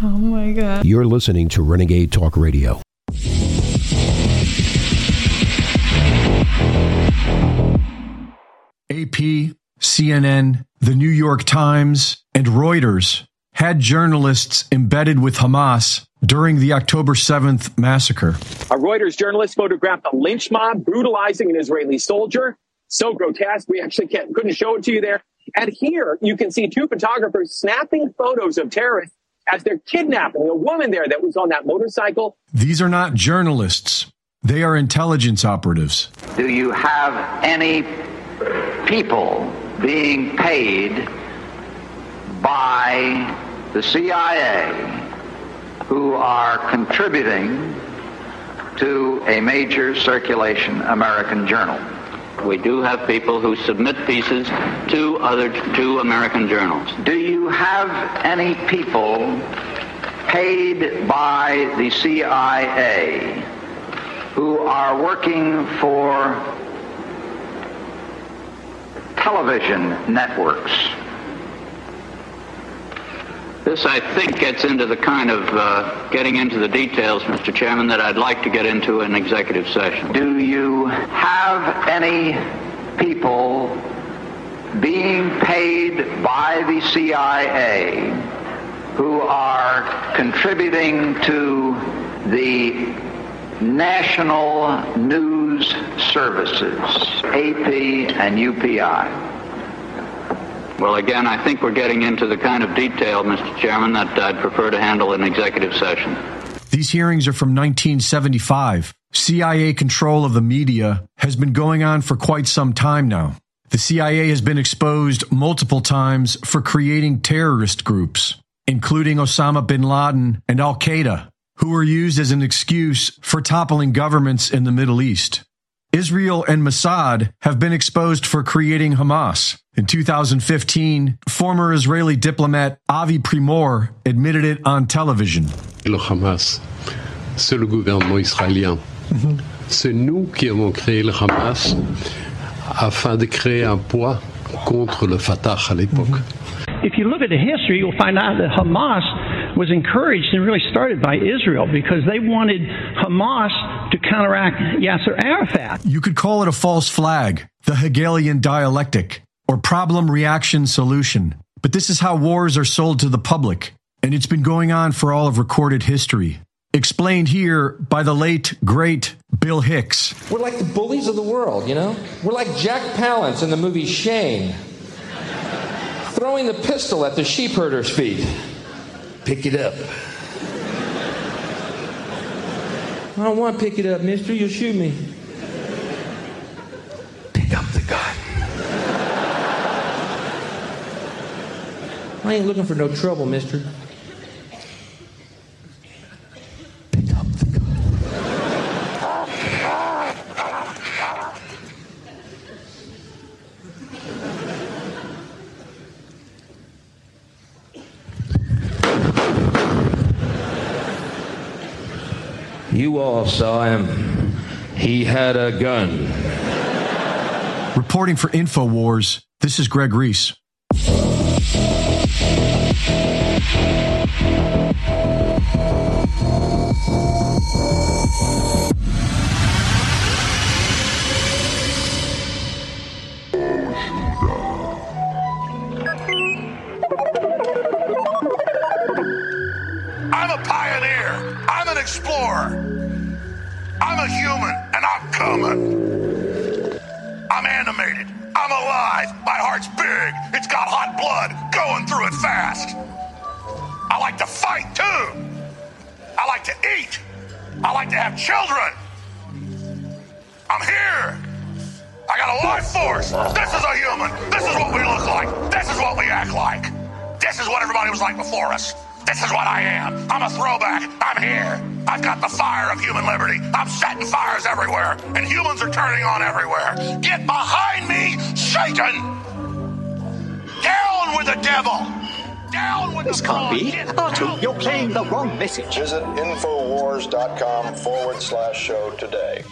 Oh my God. You're listening to Renegade Talk Radio. AP, CNN, the New York Times, and Reuters had journalists embedded with Hamas during the October 7th massacre. A Reuters journalist photographed a lynch mob brutalizing an Israeli soldier. So grotesque, we actually can't, couldn't show it to you there. And here you can see two photographers snapping photos of terrorists as they're kidnapping a woman there that was on that motorcycle. These are not journalists. They are intelligence operatives. Do you have any people being paid by the CIA who are contributing to a major circulation American journal? We do have people who submit pieces to other to American journals. Do you have any people paid by the CIA who are working for television networks? This, I think, gets into the kind of uh, getting into the details, Mr. Chairman, that I'd like to get into in executive session. Do you have any people being paid by the CIA who are contributing to the national news services, AP and UPI? Well, again, I think we're getting into the kind of detail, Mr. Chairman, that I'd prefer to handle in executive session. These hearings are from 1975. CIA control of the media has been going on for quite some time now. The CIA has been exposed multiple times for creating terrorist groups, including Osama bin Laden and Al Qaeda, who were used as an excuse for toppling governments in the Middle East. Israel and Mossad have been exposed for creating Hamas. In 2015, former Israeli diplomat Avi Primor admitted it on television. Le Hamas, c'est le gouvernement israélien. Mm-hmm. C'est nous qui avons créé le Hamas afin de créer un poids contre le Fatah à l'époque. Mm-hmm. If you look at the history, you'll find out that Hamas was encouraged and really started by Israel because they wanted Hamas to counteract Yasser Arafat. You could call it a false flag, the Hegelian dialectic, or problem reaction solution. But this is how wars are sold to the public, and it's been going on for all of recorded history. Explained here by the late, great Bill Hicks. We're like the bullies of the world, you know? We're like Jack Palance in the movie Shane, throwing the pistol at the sheepherder's feet. Pick it up. I don't want to pick it up, mister. You'll shoot me. Pick up the gun. I ain't looking for no trouble, mister. All saw him. He had a gun. Reporting for InfoWars, this is Greg Reese. wrong message. Visit Infowars.com forward slash show today.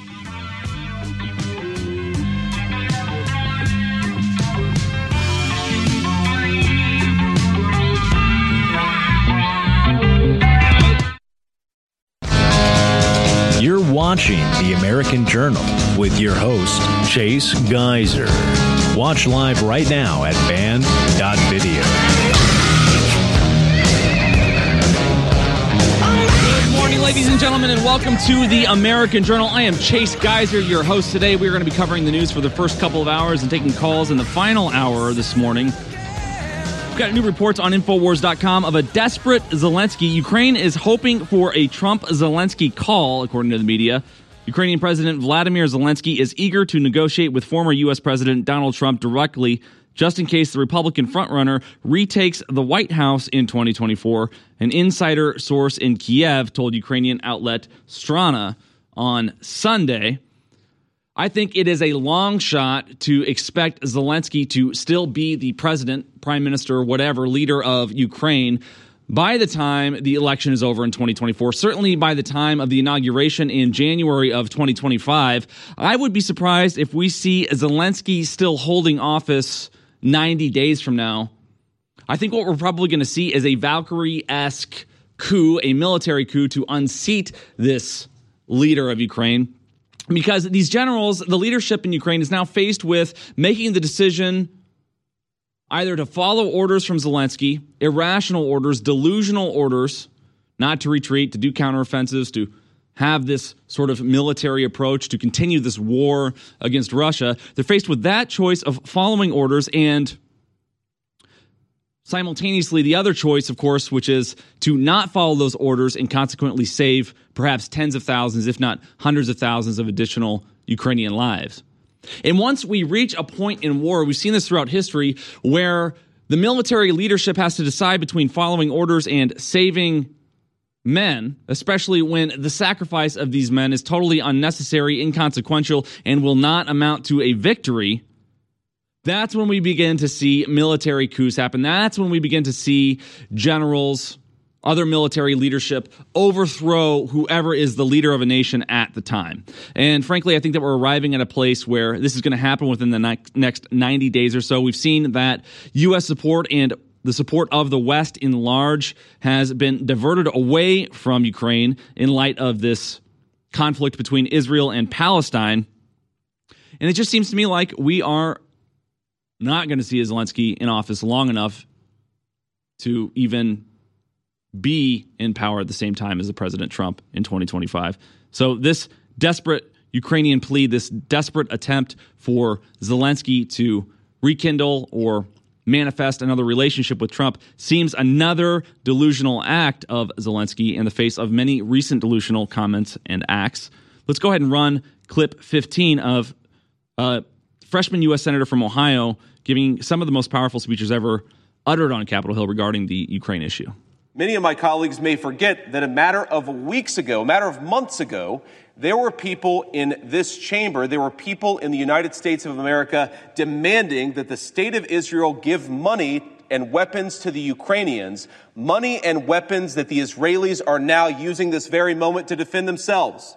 You're watching The American Journal with your host, Chase Geiser. Watch live right now at band.video. ladies and gentlemen, and welcome to the American Journal. I am Chase Geiser, your host today. We're going to be covering the news for the first couple of hours and taking calls in the final hour this morning. We've got new reports on Infowars.com of a desperate Zelensky. Ukraine is hoping for a Trump Zelensky call, according to the media. Ukrainian President Vladimir Zelensky is eager to negotiate with former U.S. President Donald Trump directly, just in case the Republican frontrunner retakes the White House in 2024. An insider source in Kiev told Ukrainian outlet Strana on Sunday. I think it is a long shot to expect Zelensky to still be the president, prime minister, whatever, leader of Ukraine by the time the election is over in 2024, certainly by the time of the inauguration in January of 2025, I would be surprised if we see Zelensky still holding office 90 days from now. I think what we're probably going to see is a Valkyrie esque coup, a military coup to unseat this leader of Ukraine because these generals, the leadership in Ukraine is now faced with making the decision either to follow orders from Zelensky, irrational orders, delusional orders, not to retreat, to do counteroffensives, to have this sort of military approach, to continue this war against Russia. They're faced with that choice of following orders and simultaneously the other choice of course which is to not follow those orders and consequently save perhaps tens of thousands if not hundreds of thousands of additional Ukrainian lives. And once we reach a point in war, we've seen this throughout history, where the military leadership has to decide between following orders and saving men, especially when the sacrifice of these men is totally unnecessary, inconsequential, and will not amount to a victory. That's when we begin to see military coups happen. That's when we begin to see generals other military leadership overthrow whoever is the leader of a nation at the time. And frankly, I think that we're arriving at a place where this is going to happen within the next 90 days or so. We've seen that U.S. support and the support of the West in large has been diverted away from Ukraine in light of this conflict between Israel and Palestine. And it just seems to me like we are not going to see Zelensky in office long enough to even be in power at the same time as the President Trump in 2025. So this desperate Ukrainian plea, this desperate attempt for Zelensky to rekindle or manifest another relationship with Trump seems another delusional act of Zelensky in the face of many recent delusional comments and acts. Let's go ahead and run clip 15 of a freshman U.S. Senator from Ohio giving some of the most powerful speeches ever uttered on Capitol Hill regarding the Ukraine issue. Many of my colleagues may forget that a matter of weeks ago, a matter of months ago, there were people in this chamber, there were people in the United States of America demanding that the state of Israel give money and weapons to the Ukrainians, money and weapons that the Israelis are now using this very moment to defend themselves.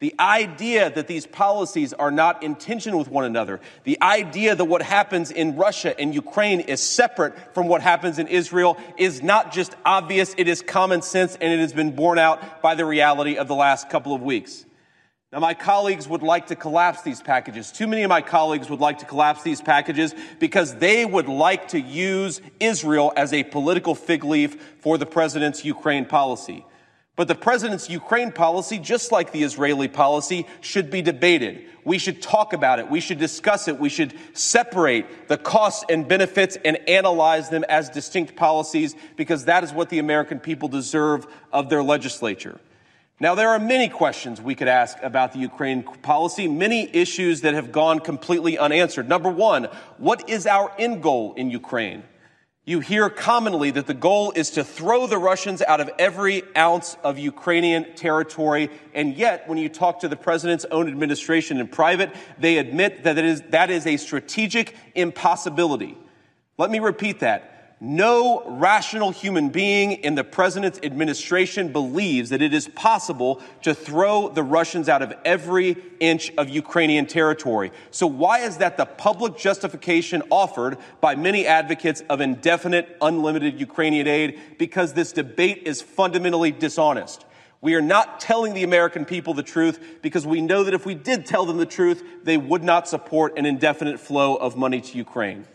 The idea that these policies are not in tension with one another, the idea that what happens in Russia and Ukraine is separate from what happens in Israel is not just obvious, it is common sense and it has been borne out by the reality of the last couple of weeks. Now, my colleagues would like to collapse these packages. Too many of my colleagues would like to collapse these packages because they would like to use Israel as a political fig leaf for the president's Ukraine policy. But the president's Ukraine policy, just like the Israeli policy, should be debated. We should talk about it. We should discuss it. We should separate the costs and benefits and analyze them as distinct policies because that is what the American people deserve of their legislature. Now, there are many questions we could ask about the Ukraine policy, many issues that have gone completely unanswered. Number one, what is our end goal in Ukraine? you hear commonly that the goal is to throw the Russians out of every ounce of Ukrainian territory. And yet, when you talk to the president's own administration in private, they admit that, that is a strategic impossibility. Let me repeat that. No rational human being in the president's administration believes that it is possible to throw the Russians out of every inch of Ukrainian territory. So why is that the public justification offered by many advocates of indefinite, unlimited Ukrainian aid? Because this debate is fundamentally dishonest. We are not telling the American people the truth because we know that if we did tell them the truth, they would not support an indefinite flow of money to Ukraine.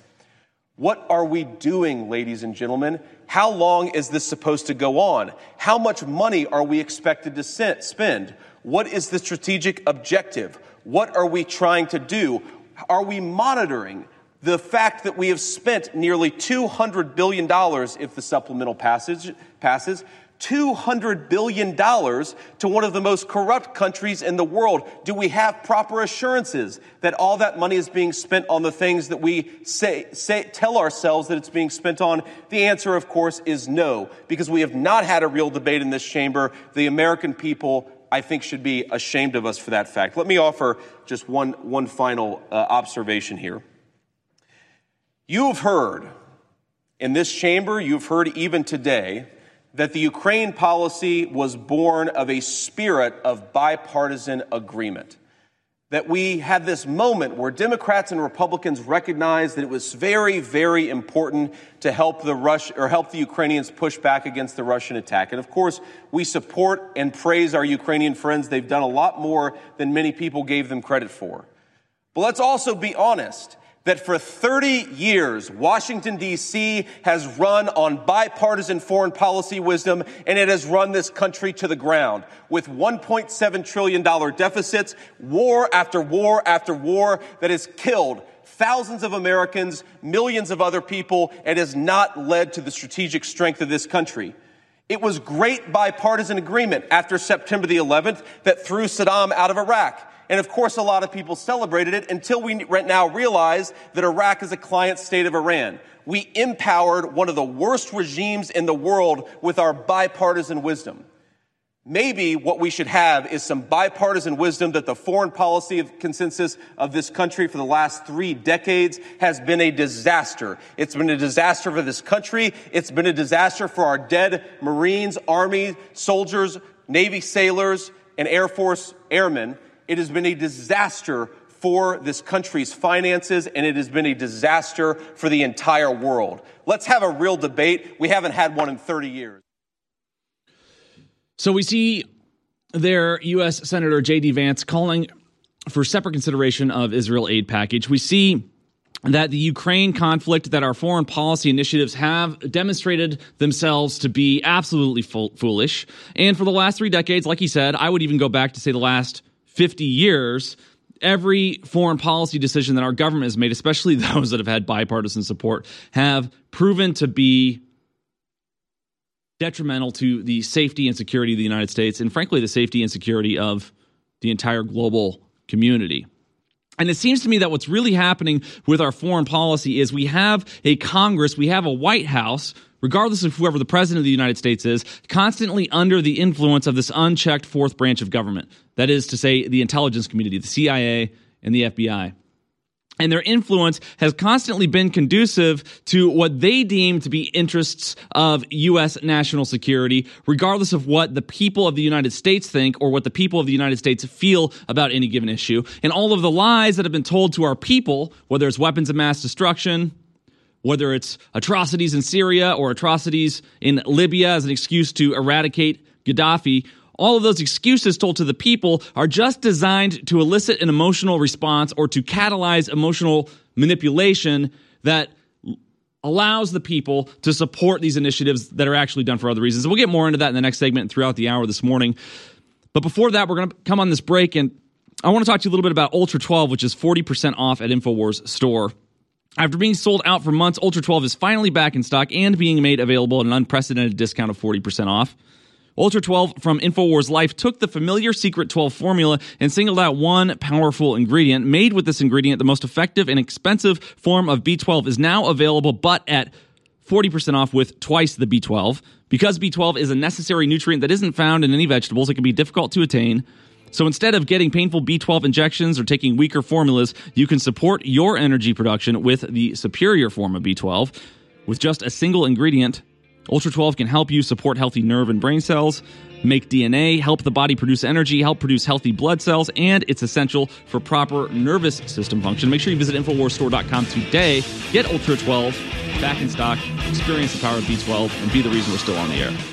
What are we doing, ladies and gentlemen? How long is this supposed to go on? How much money are we expected to spend? What is the strategic objective? What are we trying to do? Are we monitoring the fact that we have spent nearly $200 billion if the supplemental passage passes? $200 billion to one of the most corrupt countries in the world. Do we have proper assurances that all that money is being spent on the things that we say, say, tell ourselves that it's being spent on? The answer, of course, is no, because we have not had a real debate in this chamber. The American people, I think, should be ashamed of us for that fact. Let me offer just one, one final uh, observation here. You have heard in this chamber, you've heard even today, that the Ukraine policy was born of a spirit of bipartisan agreement. That we had this moment where Democrats and Republicans recognized that it was very, very important to help the Rush or help the Ukrainians push back against the Russian attack. And of course, we support and praise our Ukrainian friends. They've done a lot more than many people gave them credit for. But let's also be honest that for 30 years, Washington, D.C. has run on bipartisan foreign policy wisdom, and it has run this country to the ground with $1.7 trillion deficits, war after war after war that has killed thousands of Americans, millions of other people, and has not led to the strategic strength of this country. It was great bipartisan agreement after September the 11th that threw Saddam out of Iraq. And of course, a lot of people celebrated it until we right now realize that Iraq is a client state of Iran. We empowered one of the worst regimes in the world with our bipartisan wisdom. Maybe what we should have is some bipartisan wisdom that the foreign policy consensus of this country for the last three decades has been a disaster. It's been a disaster for this country. It's been a disaster for our dead Marines, Army, soldiers, Navy sailors, and Air Force airmen. It has been a disaster for this country's finances, and it has been a disaster for the entire world. Let's have a real debate. We haven't had one in 30 years. So we see there U.S. Senator J.D. Vance calling for separate consideration of Israel aid package. We see that the Ukraine conflict, that our foreign policy initiatives have demonstrated themselves to be absolutely foolish. And for the last three decades, like he said, I would even go back to say the last 50 years, every foreign policy decision that our government has made, especially those that have had bipartisan support, have proven to be detrimental to the safety and security of the United States, and frankly, the safety and security of the entire global community. And it seems to me that what's really happening with our foreign policy is we have a Congress, we have a White House regardless of whoever the president of the United States is, constantly under the influence of this unchecked fourth branch of government. That is to say, the intelligence community, the CIA, and the FBI. And their influence has constantly been conducive to what they deem to be interests of U.S. national security, regardless of what the people of the United States think or what the people of the United States feel about any given issue. And all of the lies that have been told to our people, whether it's weapons of mass destruction, whether it's atrocities in Syria or atrocities in Libya as an excuse to eradicate Gaddafi, all of those excuses told to the people are just designed to elicit an emotional response or to catalyze emotional manipulation that allows the people to support these initiatives that are actually done for other reasons. we'll get more into that in the next segment throughout the hour this morning. But before that, we're going to come on this break and I want to talk to you a little bit about Ultra 12, which is 40% off at InfoWars store. After being sold out for months, Ultra 12 is finally back in stock and being made available at an unprecedented discount of 40% off. Ultra 12 from InfoWars Life took the familiar Secret 12 formula and singled out one powerful ingredient. Made with this ingredient, the most effective and expensive form of B12 is now available, but at 40% off with twice the B12. Because B12 is a necessary nutrient that isn't found in any vegetables, it can be difficult to attain. So instead of getting painful B12 injections or taking weaker formulas, you can support your energy production with the superior form of B12. With just a single ingredient, Ultra 12 can help you support healthy nerve and brain cells, make DNA, help the body produce energy, help produce healthy blood cells, and it's essential for proper nervous system function. Make sure you visit InfoWarsStore.com today. Get Ultra 12 back in stock, experience the power of B12, and be the reason we're still on the air.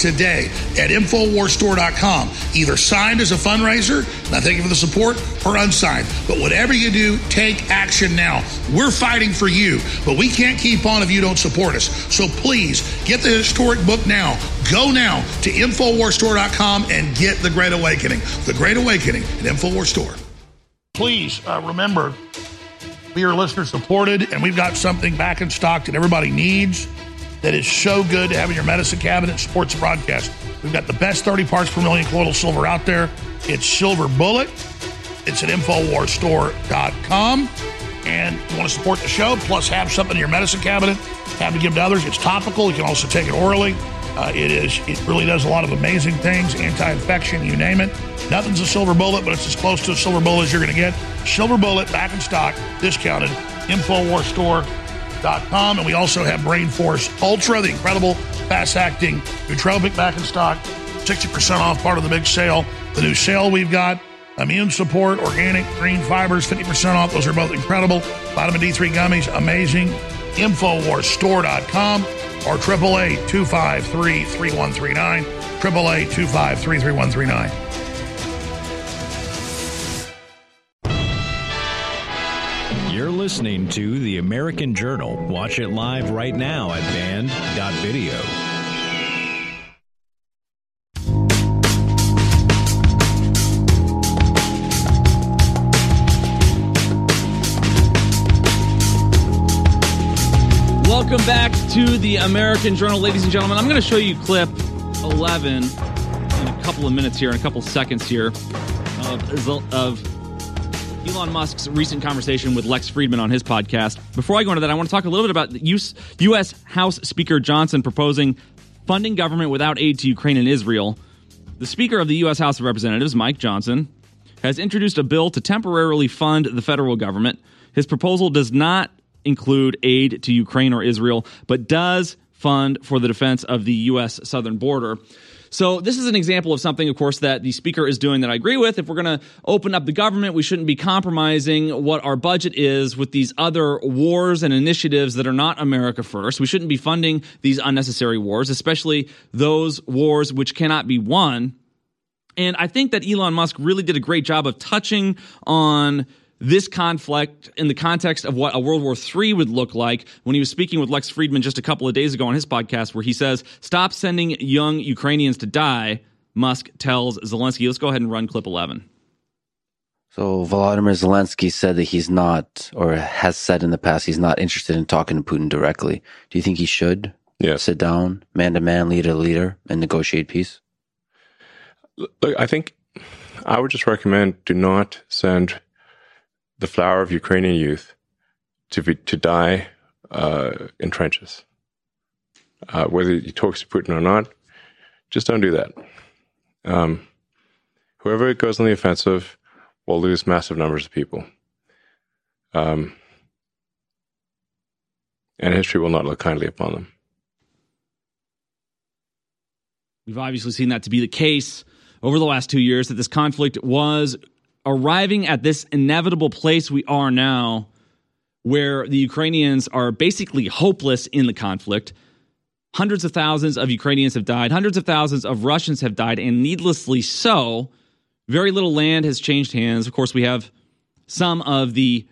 today at InfoWarsStore.com. Either signed as a fundraiser, and I thank you for the support, or unsigned. But whatever you do, take action now. We're fighting for you, but we can't keep on if you don't support us. So please get the historic book now. Go now to InfoWarsStore.com and get The Great Awakening. The Great Awakening at InfoWars Store. Please uh, remember, we are listener supported, and we've got something back in stock that everybody needs that is so good to have in your medicine cabinet sports broadcast. We've got the best 30 parts per million colloidal silver out there. It's Silver Bullet. It's at InfoWarsStore.com. And you want to support the show, plus have something in your medicine cabinet, have to give to others. It's topical. You can also take it orally. Uh, it is. It really does a lot of amazing things, anti-infection, you name it. Nothing's a silver bullet, but it's as close to a silver bullet as you're going to get. Silver bullet back in stock, discounted. Infowarsstore.com, and we also have Brain Force Ultra, the incredible fast-acting nootropic back in stock. 60% off, part of the big sale. The new sale we've got. Immune support, organic green fibers, 50% off. Those are both incredible. Vitamin D3 gummies, amazing. Infowarsstore.com or 888 253 3139. 888 253 3139. Listening to The American Journal. Watch it live right now at band.video. Welcome back to the American Journal, ladies and gentlemen. I'm going to show you clip 11 in a couple of minutes here, in a couple seconds here, of, of Elon Musk's recent conversation with Lex Fridman on his podcast. Before I go into that, I want to talk a little bit about US, U.S. House Speaker Johnson proposing funding government without aid to Ukraine and Israel. The Speaker of the U.S. House of Representatives, Mike Johnson, has introduced a bill to temporarily fund the federal government. His proposal does not include aid to Ukraine or Israel, but does fund for the defense of the U.S. southern border. So, this is an example of something, of course, that the speaker is doing that I agree with. If we're going to open up the government, we shouldn't be compromising what our budget is with these other wars and initiatives that are not America first. We shouldn't be funding these unnecessary wars, especially those wars which cannot be won. And I think that Elon Musk really did a great job of touching on this conflict in the context of what a World War III would look like when he was speaking with Lex Fridman just a couple of days ago on his podcast, where he says, Stop sending young Ukrainians to die, Musk tells Zelensky. Let's go ahead and run clip 11. So Volodymyr Zelensky said that he's not, or has said in the past, he's not interested in talking to Putin directly. Do you think he should yeah. sit down, man to man, leader to leader, and negotiate peace? Look, I think I would just recommend do not send the flower of Ukrainian youth to be, to die uh, in trenches. Uh, whether he talks to Putin or not, just don't do that. Um, whoever goes on the offensive will lose massive numbers of people. Um, and history will not look kindly upon them. We've obviously seen that to be the case over the last two years that this conflict was arriving at this inevitable place we are now where the Ukrainians are basically hopeless in the conflict. Hundreds of thousands of Ukrainians have died, hundreds of thousands of Russians have died, and needlessly so. Very little land has changed hands. Of course, we have some of the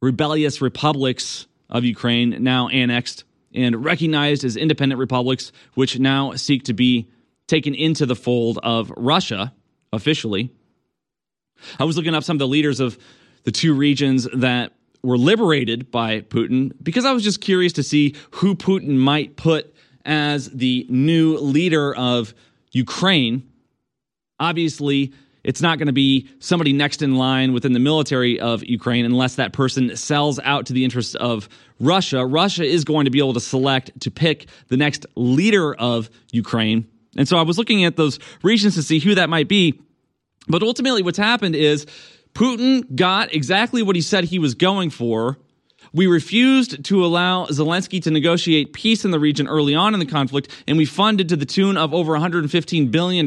rebellious republics of Ukraine now annexed and recognized as independent republics, which now seek to be taken into the fold of Russia officially. I was looking up some of the leaders of the two regions that were liberated by Putin because I was just curious to see who Putin might put as the new leader of Ukraine. Obviously, it's not going to be somebody next in line within the military of Ukraine unless that person sells out to the interests of Russia. Russia is going to be able to select to pick the next leader of Ukraine. And so I was looking at those regions to see who that might be. But ultimately, what's happened is Putin got exactly what he said he was going for we refused to allow Zelensky to negotiate peace in the region early on in the conflict, and we funded to the tune of over $115 billion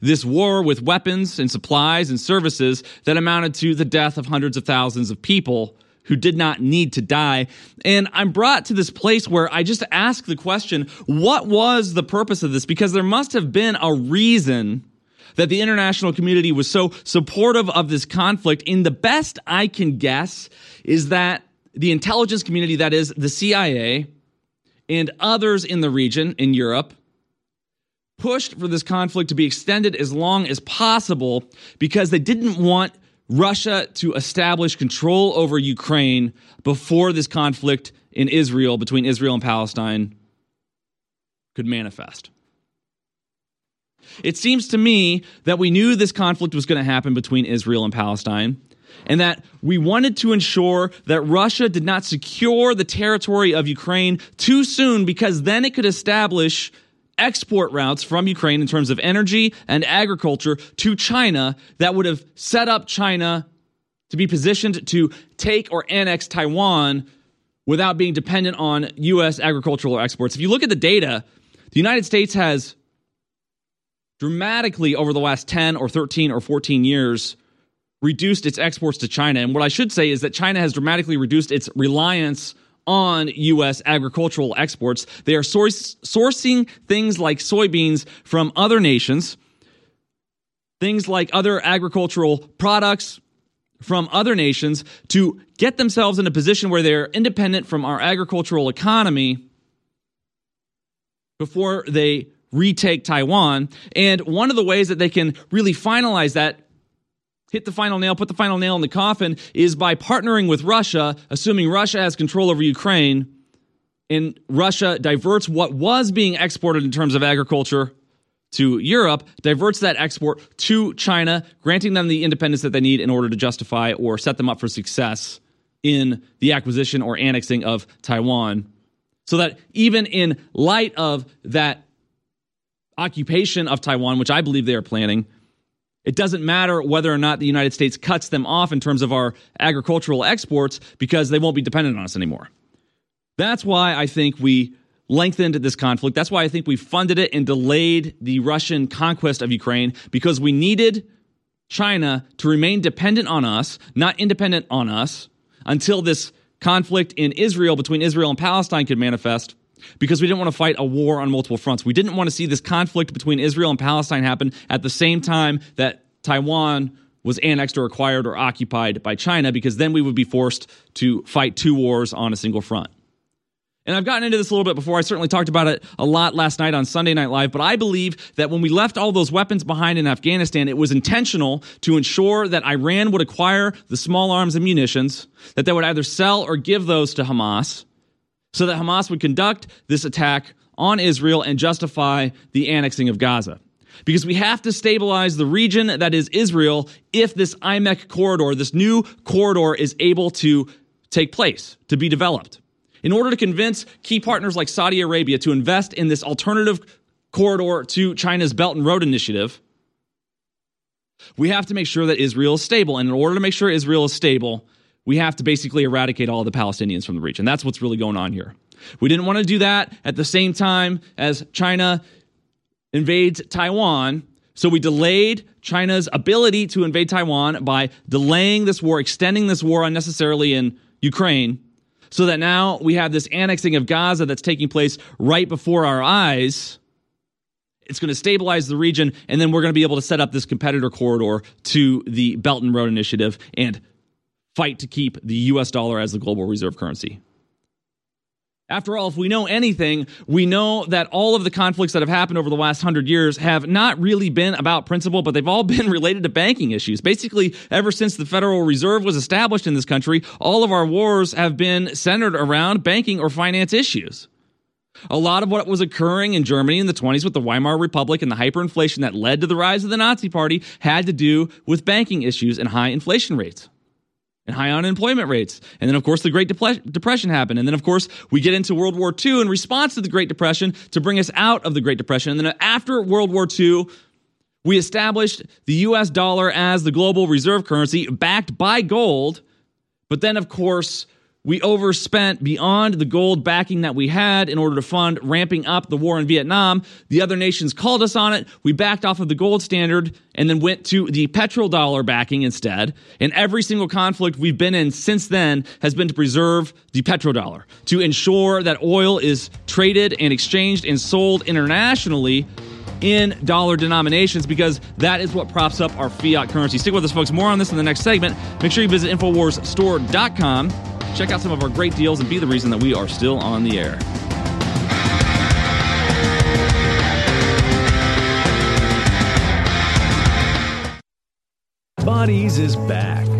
this war with weapons and supplies and services that amounted to the death of hundreds of thousands of people who did not need to die. And I'm brought to this place where I just ask the question what was the purpose of this? Because there must have been a reason that the international community was so supportive of this conflict. In the best I can guess is that the intelligence community, that is the CIA, and others in the region, in Europe, pushed for this conflict to be extended as long as possible because they didn't want Russia to establish control over Ukraine before this conflict in Israel, between Israel and Palestine, could manifest. It seems to me that we knew this conflict was going to happen between Israel and Palestine and that we wanted to ensure that Russia did not secure the territory of Ukraine too soon because then it could establish export routes from Ukraine in terms of energy and agriculture to China that would have set up China to be positioned to take or annex Taiwan without being dependent on U.S. agricultural exports. If you look at the data, the United States has dramatically over the last 10 or 13 or 14 years reduced its exports to China. And what I should say is that China has dramatically reduced its reliance on U.S. agricultural exports. They are source, sourcing things like soybeans from other nations, things like other agricultural products from other nations to get themselves in a position where they're independent from our agricultural economy before they retake Taiwan. And one of the ways that they can really finalize that hit the final nail, put the final nail in the coffin is by partnering with Russia, assuming Russia has control over Ukraine, and Russia diverts what was being exported in terms of agriculture to Europe, diverts that export to China, granting them the independence that they need in order to justify or set them up for success in the acquisition or annexing of Taiwan. So that even in light of that occupation of Taiwan, which I believe they are planning, it doesn't matter whether or not the United States cuts them off in terms of our agricultural exports because they won't be dependent on us anymore. That's why I think we lengthened this conflict. That's why I think we funded it and delayed the Russian conquest of Ukraine because we needed China to remain dependent on us, not independent on us, until this conflict in Israel between Israel and Palestine could manifest because we didn't want to fight a war on multiple fronts. We didn't want to see this conflict between Israel and Palestine happen at the same time that Taiwan was annexed or acquired or occupied by China, because then we would be forced to fight two wars on a single front. And I've gotten into this a little bit before. I certainly talked about it a lot last night on Sunday Night Live, but I believe that when we left all those weapons behind in Afghanistan, it was intentional to ensure that Iran would acquire the small arms and munitions, that they would either sell or give those to Hamas, so that Hamas would conduct this attack on Israel and justify the annexing of Gaza. Because we have to stabilize the region that is Israel if this IMEC corridor, this new corridor, is able to take place, to be developed. In order to convince key partners like Saudi Arabia to invest in this alternative corridor to China's Belt and Road Initiative, we have to make sure that Israel is stable. And in order to make sure Israel is stable, we have to basically eradicate all the Palestinians from the region. That's what's really going on here. We didn't want to do that at the same time as China invades Taiwan. So we delayed China's ability to invade Taiwan by delaying this war, extending this war unnecessarily in Ukraine, so that now we have this annexing of Gaza that's taking place right before our eyes. It's going to stabilize the region, and then we're going to be able to set up this competitor corridor to the Belt and Road Initiative and fight to keep the US dollar as the global reserve currency. After all, if we know anything, we know that all of the conflicts that have happened over the last hundred years have not really been about principle, but they've all been related to banking issues. Basically, ever since the Federal Reserve was established in this country, all of our wars have been centered around banking or finance issues. A lot of what was occurring in Germany in the 20s with the Weimar Republic and the hyperinflation that led to the rise of the Nazi Party had to do with banking issues and high inflation rates and high unemployment rates. And then, of course, the Great Depression happened. And then, of course, we get into World War II in response to the Great Depression to bring us out of the Great Depression. And then after World War II, we established the US dollar as the global reserve currency backed by gold. But then, of course, we overspent beyond the gold backing that we had in order to fund ramping up the war in Vietnam. The other nations called us on it. We backed off of the gold standard and then went to the petrodollar backing instead. And every single conflict we've been in since then has been to preserve the petrodollar, to ensure that oil is traded and exchanged and sold internationally in dollar denominations because that is what props up our fiat currency. Stick with us, folks. More on this in the next segment. Make sure you visit InfoWarsStore.com Check out some of our great deals and be the reason that we are still on the air. Bodease is back.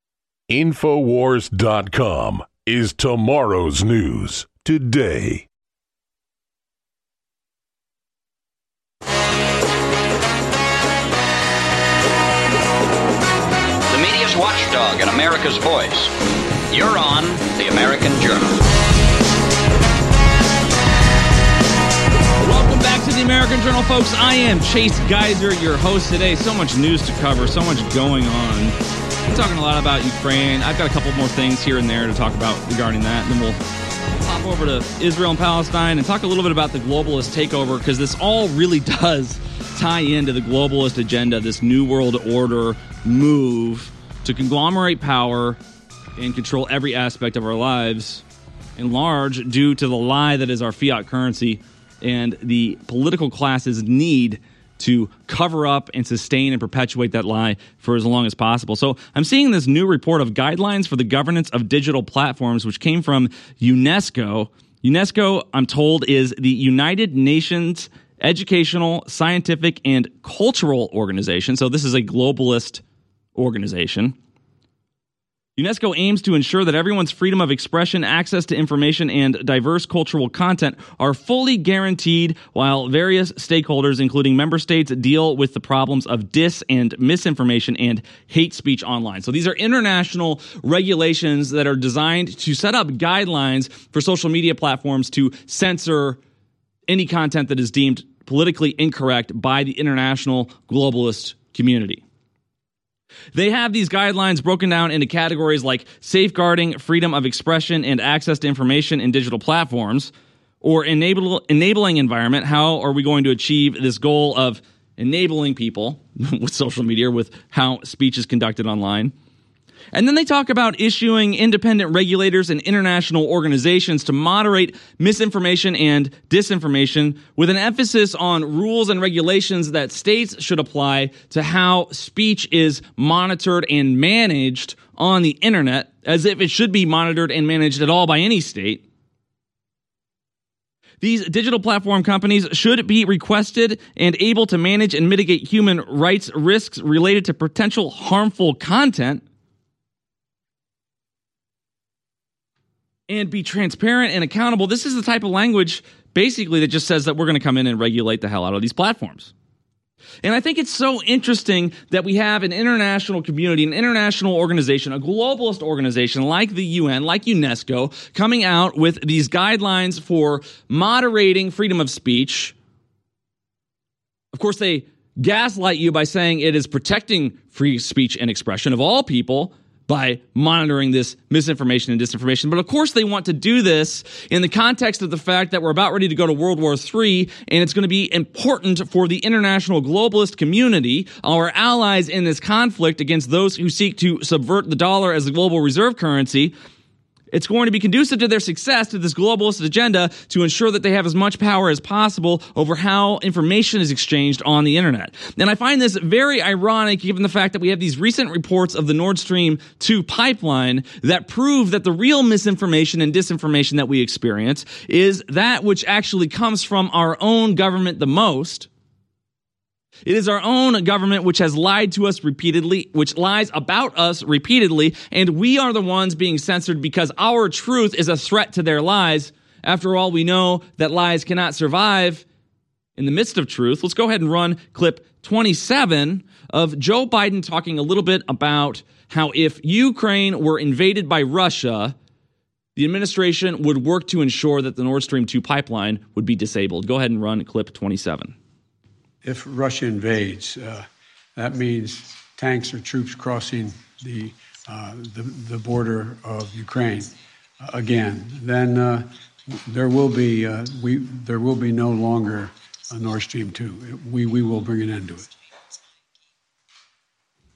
Infowars.com is tomorrow's news today. The media's watchdog and America's voice. You're on The American Journal. Welcome back to The American Journal, folks. I am Chase Geiser, your host today. So much news to cover, so much going on. We're talking a lot about Ukraine. I've got a couple more things here and there to talk about regarding that. And then we'll pop over to Israel and Palestine and talk a little bit about the globalist takeover because this all really does tie into the globalist agenda, this New World Order move to conglomerate power and control every aspect of our lives, in large due to the lie that is our fiat currency and the political class's need to cover up and sustain and perpetuate that lie for as long as possible. So I'm seeing this new report of guidelines for the governance of digital platforms, which came from UNESCO. UNESCO, I'm told, is the United Nations Educational, Scientific, and Cultural Organization. So this is a globalist organization. UNESCO aims to ensure that everyone's freedom of expression, access to information, and diverse cultural content are fully guaranteed while various stakeholders, including member states, deal with the problems of dis and misinformation and hate speech online. So these are international regulations that are designed to set up guidelines for social media platforms to censor any content that is deemed politically incorrect by the international globalist community. They have these guidelines broken down into categories like safeguarding freedom of expression and access to information in digital platforms, or enable, enabling environment. How are we going to achieve this goal of enabling people with social media, with how speech is conducted online? And then they talk about issuing independent regulators and international organizations to moderate misinformation and disinformation with an emphasis on rules and regulations that states should apply to how speech is monitored and managed on the internet as if it should be monitored and managed at all by any state. These digital platform companies should be requested and able to manage and mitigate human rights risks related to potential harmful content and be transparent and accountable. This is the type of language basically that just says that we're going to come in and regulate the hell out of these platforms. And I think it's so interesting that we have an international community, an international organization, a globalist organization like the UN, like UNESCO, coming out with these guidelines for moderating freedom of speech Of course, they gaslight you by saying it is protecting free speech and expression of all people by monitoring this misinformation and disinformation. But of course, they want to do this in the context of the fact that we're about ready to go to World War III, and it's going to be important for the international globalist community, our allies in this conflict against those who seek to subvert the dollar as the global reserve currency. It's going to be conducive to their success to this globalist agenda to ensure that they have as much power as possible over how information is exchanged on the internet. And I find this very ironic given the fact that we have these recent reports of the Nord Stream 2 pipeline that prove that the real misinformation and disinformation that we experience is that which actually comes from our own government the most it is our own government which has lied to us repeatedly, which lies about us repeatedly, and we are the ones being censored because our truth is a threat to their lies. After all, we know that lies cannot survive in the midst of truth. Let's go ahead and run clip 27 of Joe Biden talking a little bit about how if Ukraine were invaded by Russia, the administration would work to ensure that the Nord Stream 2 pipeline would be disabled. Go ahead and run clip 27 if Russia invades, uh, that means tanks or troops crossing the, uh, the, the, border of Ukraine again, then uh, there will be uh, we there will be no longer a Nord Stream two. We we will bring an end to it.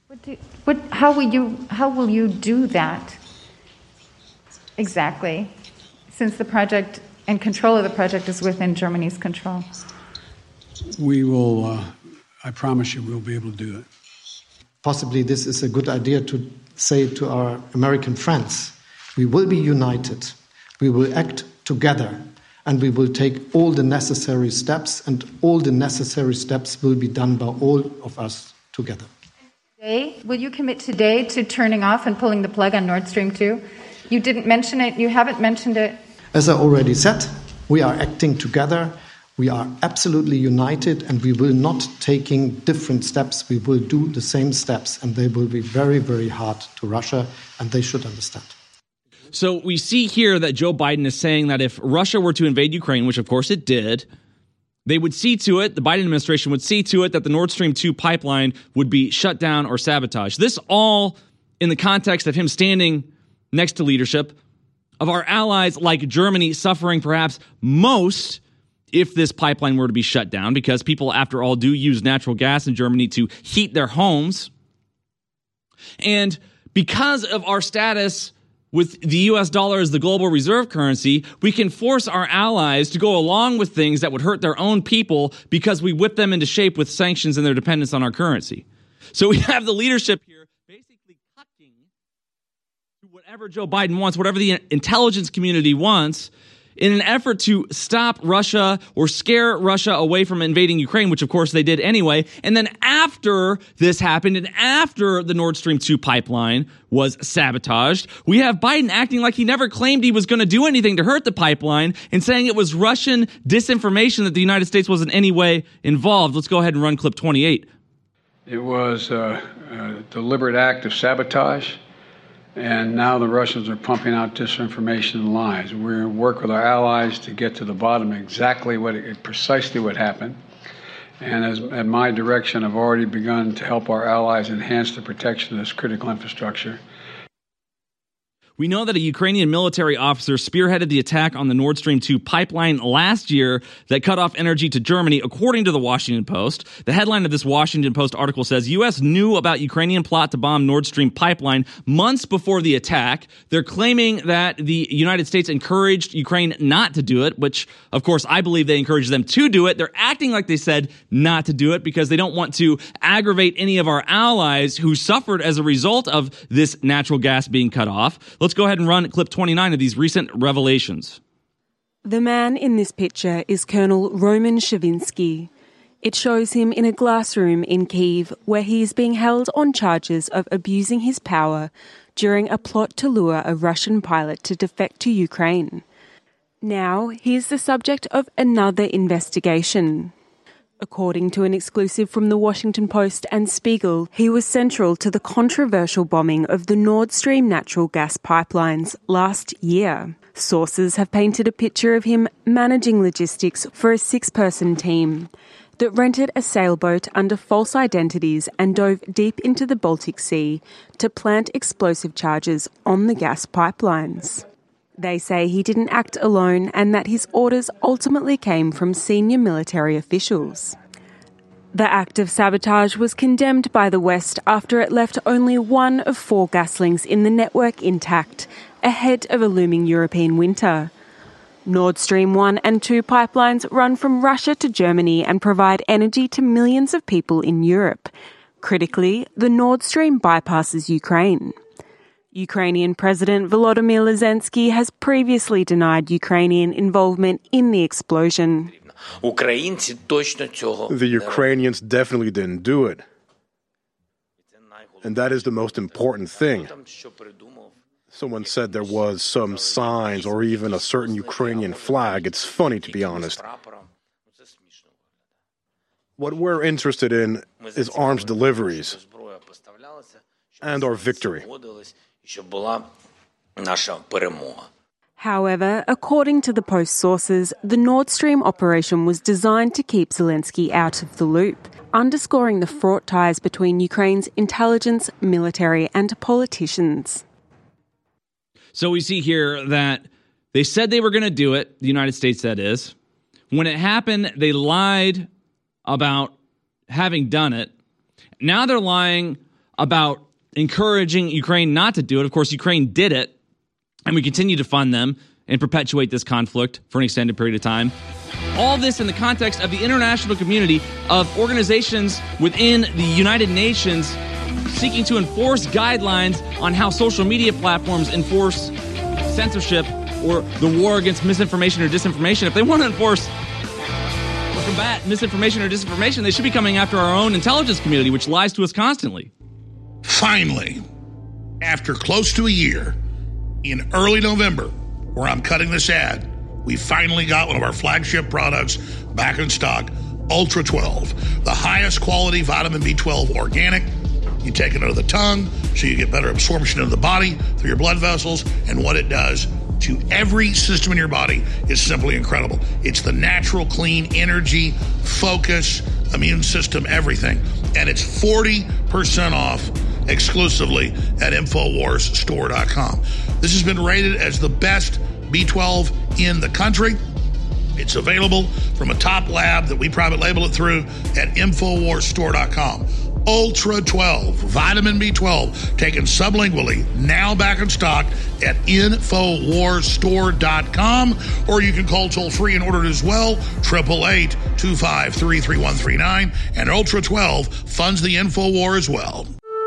What do, what, how will you how will you do that exactly? Since the project and control of the project is within Germany's control we will, uh, I promise you, we'll be able to do it. Possibly this is a good idea to say to our American friends we will be united, we will act together, and we will take all the necessary steps, and all the necessary steps will be done by all of us together. Today, will you commit today to turning off and pulling the plug on Nord Stream 2? You didn't mention it, you haven't mentioned it. As I already said, we are acting together we are absolutely united and we will not taking different steps. We will do the same steps and they will be very, very hard to Russia and they should understand. So we see here that Joe Biden is saying that if Russia were to invade Ukraine, which of course it did, they would see to it, the Biden administration would see to it that the Nord Stream 2 pipeline would be shut down or sabotaged. This all in the context of him standing next to leadership of our allies like Germany suffering perhaps most if this pipeline were to be shut down, because people, after all, do use natural gas in Germany to heat their homes. And because of our status with the US dollar as the global reserve currency, we can force our allies to go along with things that would hurt their own people because we whip them into shape with sanctions and their dependence on our currency. So we have the leadership here basically cucking to whatever Joe Biden wants, whatever the intelligence community wants, in an effort to stop Russia or scare Russia away from invading Ukraine, which of course they did anyway. And then after this happened and after the Nord Stream 2 pipeline was sabotaged, we have Biden acting like he never claimed he was going to do anything to hurt the pipeline and saying it was Russian disinformation that the United States was in any way involved. Let's go ahead and run clip 28. It was a, a deliberate act of sabotage and now the Russians are pumping out disinformation and lies. We're going to work with our allies to get to the bottom exactly what precisely what happened. And as at my direction, I've already begun to help our allies enhance the protection of this critical infrastructure. We know that a Ukrainian military officer spearheaded the attack on the Nord Stream 2 pipeline last year that cut off energy to Germany, according to the Washington Post. The headline of this Washington Post article says U.S. knew about Ukrainian plot to bomb Nord Stream pipeline months before the attack. They're claiming that the United States encouraged Ukraine not to do it, which, of course, I believe they encouraged them to do it. They're acting like they said not to do it because they don't want to aggravate any of our allies who suffered as a result of this natural gas being cut off. Let's go ahead and run clip 29 of these recent revelations. The man in this picture is Colonel Roman Chervinsky. It shows him in a glass room in Kiev where he is being held on charges of abusing his power during a plot to lure a Russian pilot to defect to Ukraine. Now he is the subject of another investigation. According to an exclusive from the Washington Post and Spiegel, he was central to the controversial bombing of the Nord Stream natural gas pipelines last year. Sources have painted a picture of him managing logistics for a six person team. that rented a sailboat under false identities and dove deep into the Baltic Sea to plant explosive charges on the gas pipelines. They say he didn't act alone and that his orders ultimately came from senior military officials. The act of sabotage was condemned by the West after it left only one of four gas links in the network intact, ahead of a looming European winter. Nord Stream 1 and 2 pipelines run from Russia to Germany and provide energy to millions of people in Europe. Critically, the Nord Stream bypasses Ukraine. Ukrainian President Volodymyr Zelensky has previously denied Ukrainian involvement in the explosion. The Ukrainians definitely didn't do it. And that is the most important thing. Someone said there was some signs or even a certain Ukrainian flag. It's funny, to be honest. What we're interested in is arms deliveries and our victory. However, according to the Post sources, the Nord Stream operation was designed to keep Zelensky out of the loop, underscoring the fraught ties between Ukraine's intelligence, military, and politicians. So we see here that they said they were going to do it, the United States, that is. When it happened, they lied about having done it. Now they're lying about encouraging Ukraine not to do it. Of course, Ukraine did it, and we continue to fund them and perpetuate this conflict for an extended period of time. All this in the context of the international community of organizations within the United Nations seeking to enforce guidelines on how social media platforms enforce censorship or the war against misinformation or disinformation. If they want to enforce or combat misinformation or disinformation, they should be coming after our own intelligence community, which lies to us constantly. Finally, after close to a year, in early November, where I'm cutting this ad, we finally got one of our flagship products back in stock Ultra 12, the highest quality vitamin B12 organic you take it under the tongue so you get better absorption of the body through your blood vessels. And what it does to every system in your body is simply incredible. It's the natural, clean energy, focus, immune system, everything. And it's 40% off exclusively at InfoWarsStore.com. This has been rated as the best B12 in the country. It's available from a top lab that we private label it through at InfoWarsStore.com. Ultra 12, vitamin B12, taken sublingually, now back in stock at InfoWarsStore.com, or you can call toll free and order it as well, 888 253 3139. And Ultra 12 funds the InfoWar as well.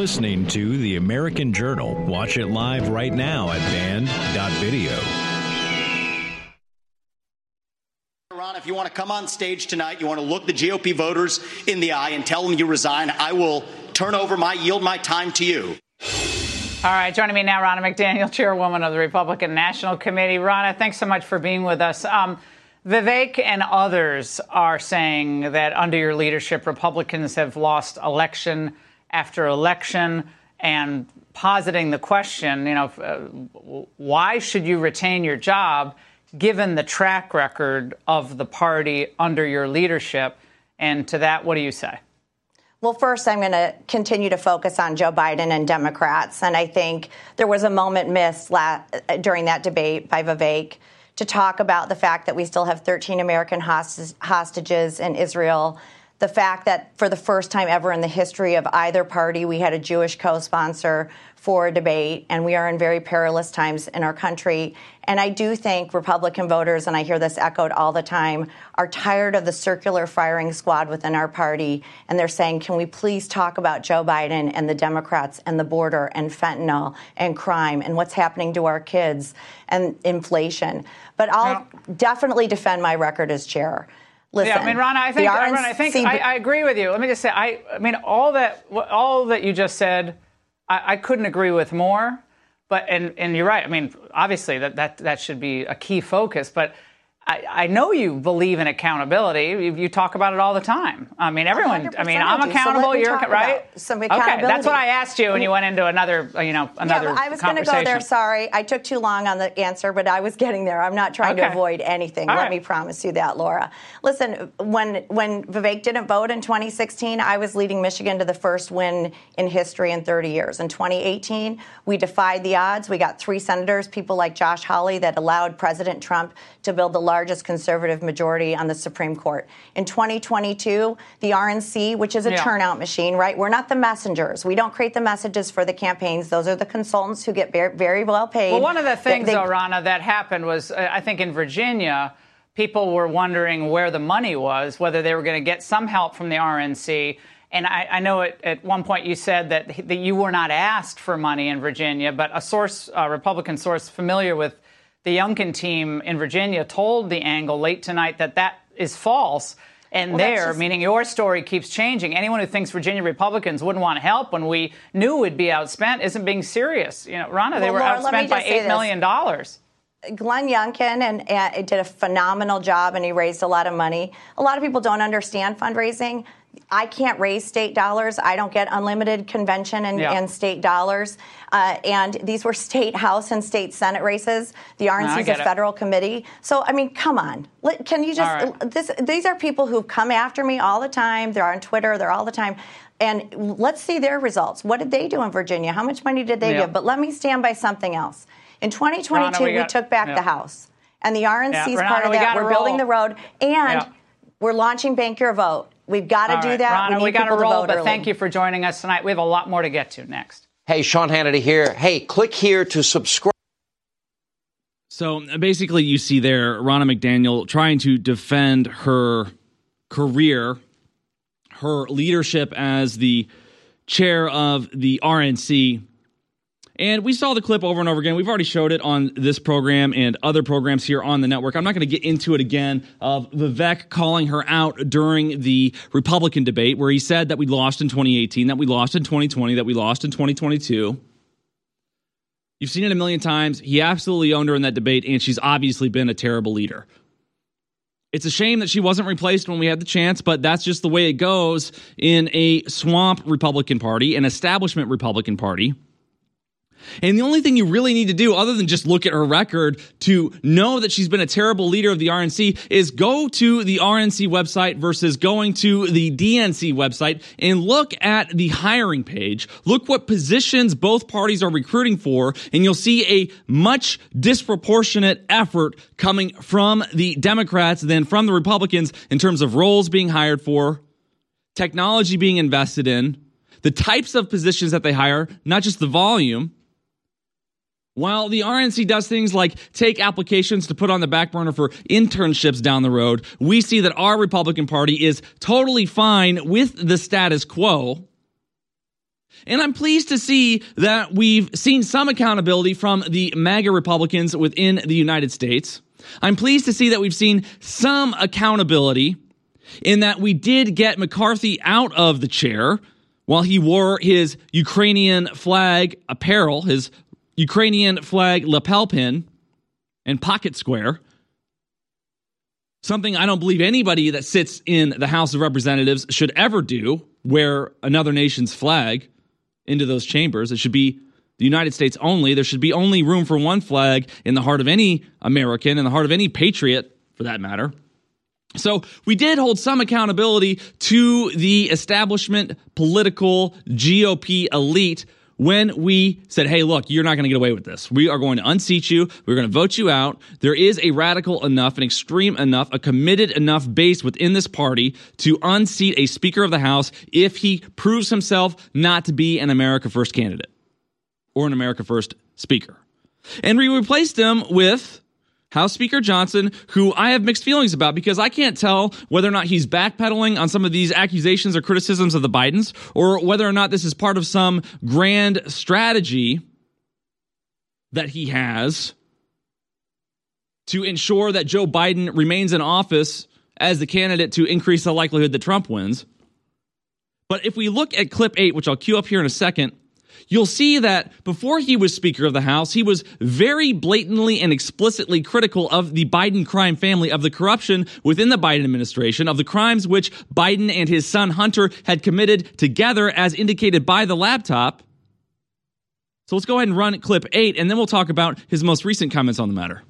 You're listening to The American Journal. Watch it live right now at band.video. Ron, if you want to come on stage tonight, you want to look the GOP voters in the eye and tell them you resign, I will turn over my, yield my time to you. All right, joining me now, Ronna McDaniel, chairwoman of the Republican National Committee. Ronna, thanks so much for being with us. Um, Vivek and others are saying that under your leadership, Republicans have lost election after election and positing the question, you know, why should you retain your job given the track record of the party under your leadership? And to that, what do you say? Well, first, I'm going to continue to focus on Joe Biden and Democrats. And I think there was a moment missed la- during that debate by Vivek to talk about the fact that we still have 13 American hostages in Israel, the fact that for the first time ever in the history of either party, we had a Jewish co sponsor for a debate, and we are in very perilous times in our country. And I do think Republican voters, and I hear this echoed all the time, are tired of the circular firing squad within our party. And they're saying, can we please talk about Joe Biden and the Democrats and the border and fentanyl and crime and what's happening to our kids and inflation? But I'll definitely defend my record as chair. Listen, yeah, I mean, Ronna, I think, Ronna, I, think I, I, agree with you. Let me just say, I, I mean, all that, all that you just said I, I couldn't agree with more. But and and you're right. I mean, obviously that that that should be a key focus. But I, I, know you believe in accountability. You, you, talk about it all the time. I mean, everyone. I mean, I'm accountable. So you're right. Some accountability. Okay, that's what I asked you, and you went into another, you know, another. Yeah, I was going to go there. Sorry, I took too long on the answer, but I was getting there. I'm not trying okay. to avoid anything. All Let right. me promise you that, Laura. Listen, when when Vivek didn't vote in 2016, I was leading Michigan to the first win in history in 30 years. In 2018, we defied the odds. We got three senators, people like Josh Hawley, that allowed President Trump to build the largest conservative majority on the Supreme Court. In 2022, the RNC, which is a yeah. turnout machine, right? We're not the messengers. We don't create the messages for the campaigns. Those are the consultants who get very, very well paid. Well, one of the things, they, Orana, that happened was, uh, I think in Virginia, people were wondering where the money was, whether they were going to get some help from the RNC. And I, I know at, at, one point you said that, that you were not asked for money in Virginia, but a source, a Republican source familiar with the Youngkin team in Virginia told the angle late tonight that that is false. And well, there, just... meaning your story keeps changing. Anyone who thinks Virginia Republicans wouldn't want help when we knew we'd be outspent isn't being serious. You know, Ronna, well, they were Laura, outspent by eight million dollars. Glenn Youngkin and, uh, did a phenomenal job, and he raised a lot of money. A lot of people don't understand fundraising. I can't raise state dollars. I don't get unlimited convention and, yeah. and state dollars. Uh, and these were state House and state Senate races. The RNC is a federal it. committee. So, I mean, come on. Can you just. Right. This, these are people who come after me all the time. They're on Twitter, they're all the time. And let's see their results. What did they do in Virginia? How much money did they yeah. give? But let me stand by something else. In 2022, Ronna, we, got, we, took back yeah. the House. And the RNC is part of that. We're roll. building the road. And we're launching Bank Your Vote. We've got to do right, that. Ronna, we, we got to roll, but early. thank you for joining us tonight. We have a lot more to get to next. Hey, Sean Hannity here. Hey, click here to subscribe. So basically, you see there Ronna McDaniel trying to defend her career, her leadership as the chair of the RNC and we saw the clip over and over again. We've already showed it on this program and other programs here on the network. I'm not going to get into it again of Vivek calling her out during the Republican debate where he said that we lost in 2018, that we lost in 2020, that we lost in 2022. You've seen it a million times. He absolutely owned her in that debate, and she's obviously been a terrible leader. It's a shame that she wasn't replaced when we had the chance, but that's just the way it goes in a swamp Republican Party, an establishment Republican Party. And the only thing you really need to do, other than just look at her record to know that she's been a terrible leader of the RNC, is go to the RNC website versus going to the DNC website and look at the hiring page. Look what positions both parties are recruiting for, and you'll see a much disproportionate effort coming from the Democrats than from the Republicans in terms of roles being hired for, technology being invested in, the types of positions that they hire, not just the volume. While the RNC does things like take applications to put on the back burner for internships down the road, we see that our Republican Party is totally fine with the status quo. And I'm pleased to see that we've seen some accountability from the MAGA Republicans within the United States. I'm pleased to see that we've seen some accountability in that we did get McCarthy out of the chair while he wore his Ukrainian flag apparel, his Ukrainian flag lapel pin and pocket square. Something I don't believe anybody that sits in the House of Representatives should ever do, wear another nation's flag into those chambers. It should be the United States only. There should be only room for one flag in the heart of any American, in the heart of any patriot, for that matter. So we did hold some accountability to the establishment political GOP elite when we said, hey, look, you're not going to get away with this. We are going to unseat you. We're going to vote you out. There is a radical enough, an extreme enough, a committed enough base within this party to unseat a Speaker of the House if he proves himself not to be an America First candidate or an America First Speaker. And we replaced him with House Speaker Johnson, who I have mixed feelings about because I can't tell whether or not he's backpedaling on some of these accusations or criticisms of the Bidens, or whether or not this is part of some grand strategy that he has to ensure that Joe Biden remains in office as the candidate to increase the likelihood that Trump wins. But if we look at clip eight, which I'll cue up here in a second, you'll see that before he was Speaker of the House, he was very blatantly and explicitly critical of the Biden crime family, of the corruption within the Biden administration, of the crimes which Biden and his son Hunter had committed together, as indicated by the laptop. So let's go ahead and run clip eight, and then we'll talk about his most recent comments on the matter.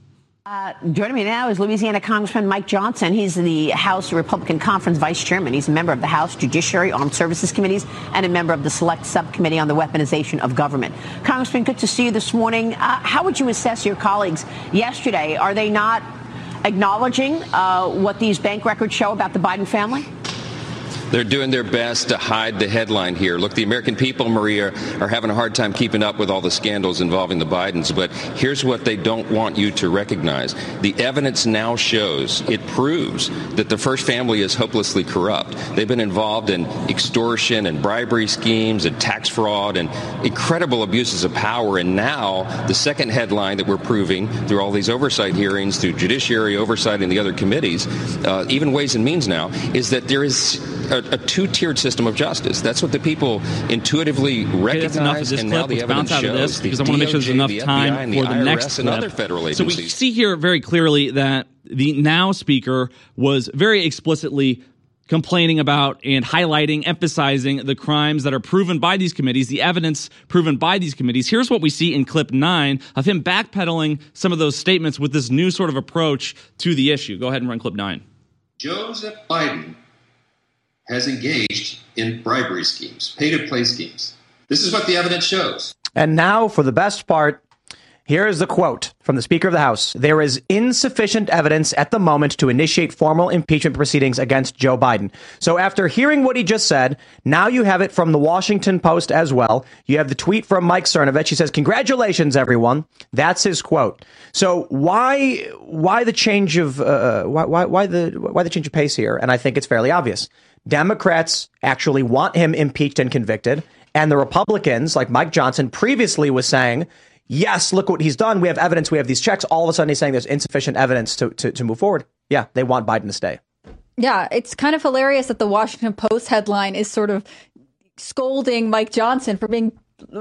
Uh, joining me now is Louisiana Congressman Mike Johnson. He's the House Republican Conference Vice Chairman. He's a member of the House Judiciary, Armed Services Committees, and a member of the Select Subcommittee on the Weaponization of Government. Congressman, good to see you this morning. Uh, how would you assess your colleagues yesterday? Are they not acknowledging uh, what these bank records show about the Biden family? They're doing their best to hide the headline here. Look, the American people, Maria, are having a hard time keeping up with all the scandals involving the Bidens. But here's what they don't want you to recognize. The evidence now shows, it proves that the first family is hopelessly corrupt. They've been involved in extortion and bribery schemes and tax fraud and incredible abuses of power. And now the second headline that we're proving through all these oversight hearings, through judiciary oversight and the other committees, uh, even Ways and Means now, is that there is a, a two-tiered system of justice. That's what the people intuitively recognize, okay, and now the evidence shows. This because I want to make sure there's enough time the for the IRS next and clip. other federal So we see here very clearly that the now speaker was very explicitly complaining about and highlighting, emphasizing the crimes that are proven by these committees, the evidence proven by these committees. Here's what we see in clip nine of him backpedaling some of those statements with this new sort of approach to the issue. Go ahead and run clip nine. Joseph Biden has engaged in bribery schemes, pay to play schemes. This is what the evidence shows. And now for the best part. Here is the quote from the Speaker of the House. There is insufficient evidence at the moment to initiate formal impeachment proceedings against Joe Biden. So after hearing what he just said, now you have it from the Washington Post as well. You have the tweet from Mike Cernovich. He says, congratulations, everyone. That's his quote. So why, why the change of, uh, why, why, why the, why the change of pace here? And I think it's fairly obvious. Democrats actually want him impeached and convicted. And the Republicans, like Mike Johnson previously was saying, yes, look what he's done. We have evidence. We have these checks. All of a sudden, he's saying there's insufficient evidence to, to, to move forward. Yeah, they want Biden to stay. Yeah, it's kind of hilarious that the Washington Post headline is sort of scolding Mike Johnson for being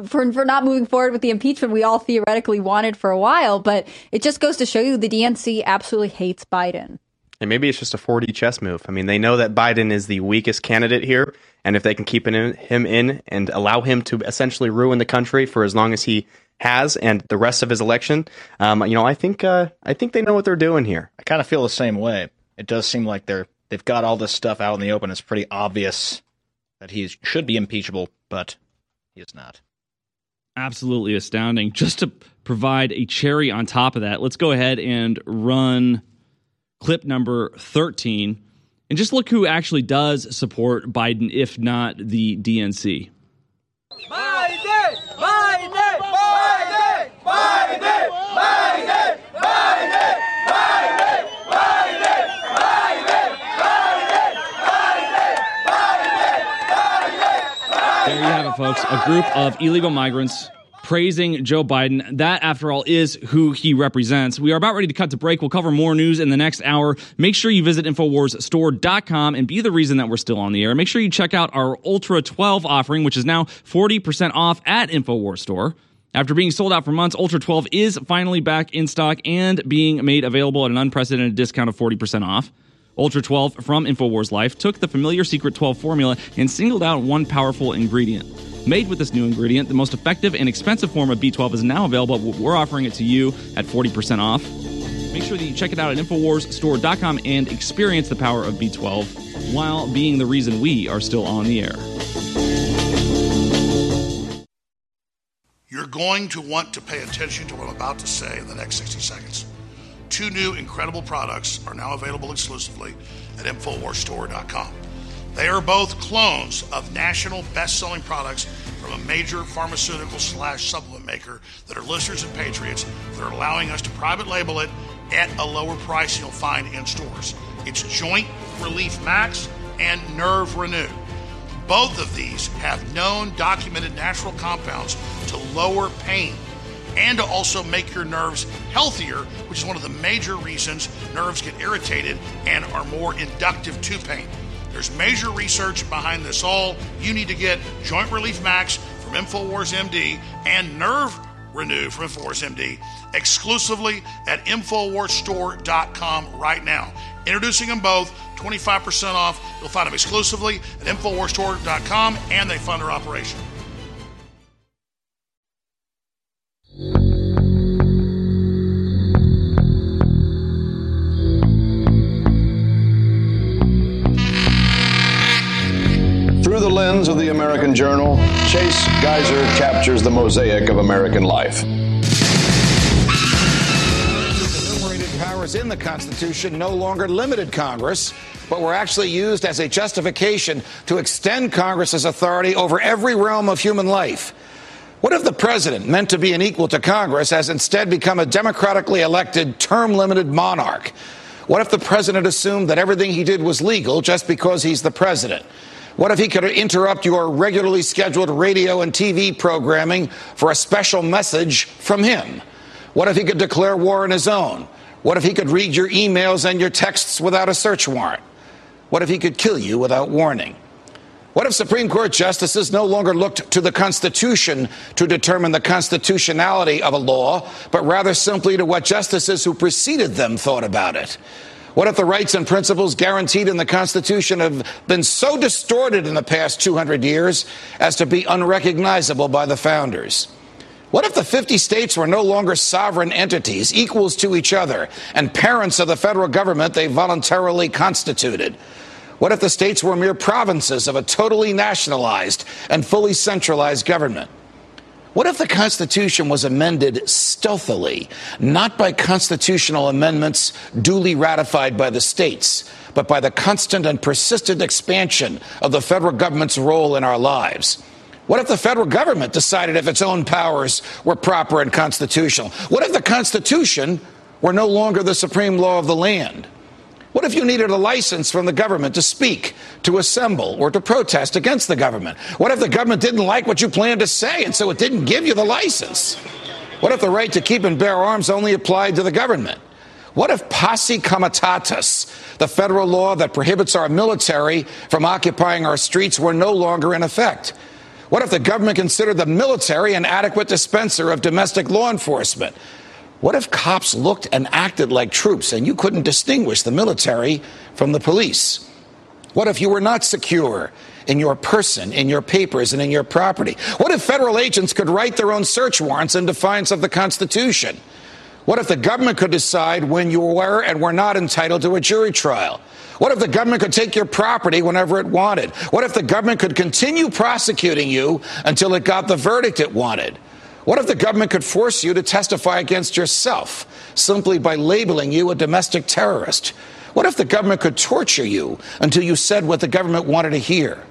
for for not moving forward with the impeachment we all theoretically wanted for a while, but it just goes to show you the DNC absolutely hates Biden. And maybe it's just a 4D chess move. I mean, they know that Biden is the weakest candidate here, and if they can keep in, him in and allow him to essentially ruin the country for as long as he has and the rest of his election, um, you know, I think uh, I think they know what they're doing here. I kind of feel the same way. It does seem like they're they've got all this stuff out in the open. It's pretty obvious that he should be impeachable, but he is not. Absolutely astounding. Just to provide a cherry on top of that, let's go ahead and run clip number 13 and just look who actually does support Biden, if not the DNC. Biden! Biden! Biden! Biden! Biden! Biden! Biden! Biden! There you have it, folks. A group of illegal migrants praising Joe Biden. That, after all, is who he represents. We are about ready to cut to break. We'll cover more news in the next hour. Make sure you visit InfoWarsStore.com and be the reason that we're still on the air. Make sure you check out our Ultra 12 offering, which is now 40% off at InfoWars Store. After being sold out for months, Ultra 12 is finally back in stock and being made available at an unprecedented discount of 40% off. Ultra 12 from InfoWars Life took the familiar Secret 12 formula and singled out one powerful ingredient. Made with this new ingredient, the most effective and expensive form of B12 is now available. We're offering it to you at 40% off. Make sure that you check it out at InfoWarsStore.com and experience the power of B12 while being the reason we are still on the air. Going to want to pay attention to what I'm about to say in the next 60 seconds. Two new incredible products are now available exclusively at InfoWarsStore.com. They are both clones of national best selling products from a major pharmaceutical slash supplement maker that are listeners and patriots that are allowing us to private label it at a lower price you'll find in stores. It's Joint Relief Max and Nerve Renew. Both of these have known documented natural compounds to lower pain and to also make your nerves healthier, which is one of the major reasons nerves get irritated and are more inductive to pain. There's major research behind this all. You need to get Joint Relief Max from InfoWars MD and Nerve Renew from InfoWars MD exclusively at InfoWarsStore.com right now. Introducing them both, 25% off. You'll find them exclusively at InfoWarsStore.com and they fund their operation. Through the lens of the American Journal, Chase Geiser captures the mosaic of American life. Powers in the Constitution no longer limited Congress, but were actually used as a justification to extend Congress's authority over every realm of human life. What if the president, meant to be an equal to Congress, has instead become a democratically elected, term limited monarch? What if the president assumed that everything he did was legal just because he's the president? What if he could interrupt your regularly scheduled radio and TV programming for a special message from him? What if he could declare war on his own? What if he could read your emails and your texts without a search warrant? What if he could kill you without warning? What if Supreme Court justices no longer looked to the Constitution to determine the constitutionality of a law, but rather simply to what justices who preceded them thought about it? What if the rights and principles guaranteed in the Constitution have been so distorted in the past 200 years as to be unrecognizable by the founders? What if the 50 states were no longer sovereign entities, equals to each other, and parents of the federal government they voluntarily constituted? What if the states were mere provinces of a totally nationalized and fully centralized government? What if the Constitution was amended stealthily, not by constitutional amendments duly ratified by the states, but by the constant and persistent expansion of the federal government's role in our lives? What if the federal government decided if its own powers were proper and constitutional? What if the Constitution were no longer the supreme law of the land? What if you needed a license from the government to speak, to assemble, or to protest against the government? What if the government didn't like what you planned to say and so it didn't give you the license? What if the right to keep and bear arms only applied to the government? What if posse comitatus, the federal law that prohibits our military from occupying our streets, were no longer in effect? What if the government considered the military an adequate dispenser of domestic law enforcement? What if cops looked and acted like troops and you couldn't distinguish the military from the police? What if you were not secure in your person, in your papers, and in your property? What if federal agents could write their own search warrants in defiance of the Constitution? What if the government could decide when you were and were not entitled to a jury trial? What if the government could take your property whenever it wanted? What if the government could continue prosecuting you until it got the verdict it wanted? What if the government could force you to testify against yourself simply by labeling you a domestic terrorist? What if the government could torture you until you said what the government wanted to hear?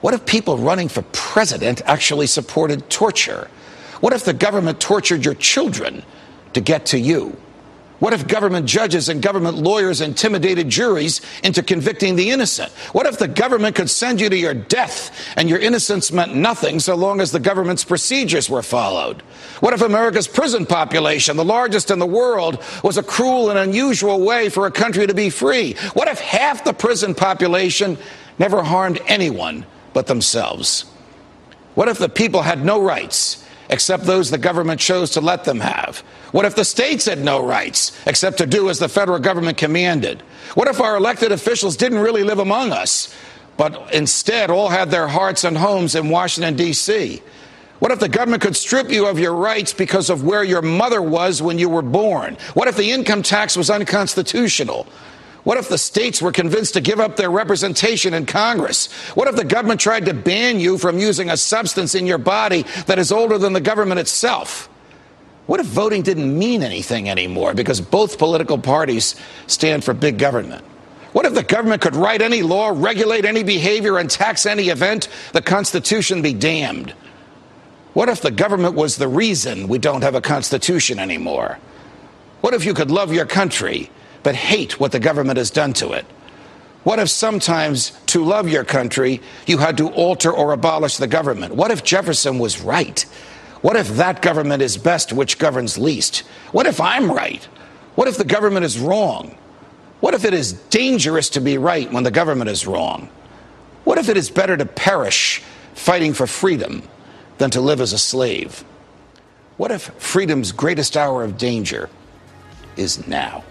What if people running for president actually supported torture? What if the government tortured your children to get to you? What if government judges and government lawyers intimidated juries into convicting the innocent? What if the government could send you to your death and your innocence meant nothing so long as the government's procedures were followed? What if America's prison population, the largest in the world, was a cruel and unusual way for a country to be free? What if half the prison population never harmed anyone but themselves? What if the people had no rights except those the government chose to let them have? What if the states had no rights except to do as the federal government commanded? What if our elected officials didn't really live among us, but instead all had their hearts and homes in Washington, D.C.? What if the government could strip you of your rights because of where your mother was when you were born? What if the income tax was unconstitutional? What if the states were convinced to give up their representation in Congress? What if the government tried to ban you from using a substance in your body that is older than the government itself? What if voting didn't mean anything anymore because both political parties stand for big government? What if the government could write any law, regulate any behavior, and tax any event? The Constitution be damned. What if the government was the reason we don't have a Constitution anymore? What if you could love your country but hate what the government has done to it? What if sometimes to love your country you had to alter or abolish the government? What if Jefferson was right? What if that government is best which governs least? What if I'm right? What if the government is wrong? What if it is dangerous to be right when the government is wrong? What if it is better to perish fighting for freedom than to live as a slave? What if freedom's greatest hour of danger is now?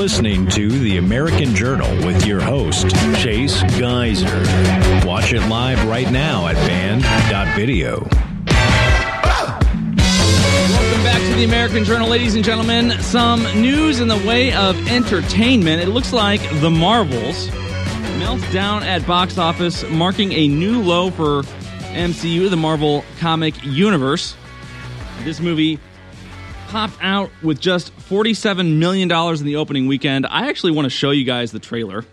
Listening to The American Journal with your host, Chase Geiser. Watch it live right now at band.video. Welcome back to the American Journal, ladies and gentlemen. Some news in the way of entertainment. It looks like The Marvels melts down at box office, marking a new low for MCU, the Marvel Comic Universe. This movie popped out with just $47 million in the opening weekend. I actually want to show you guys the trailer.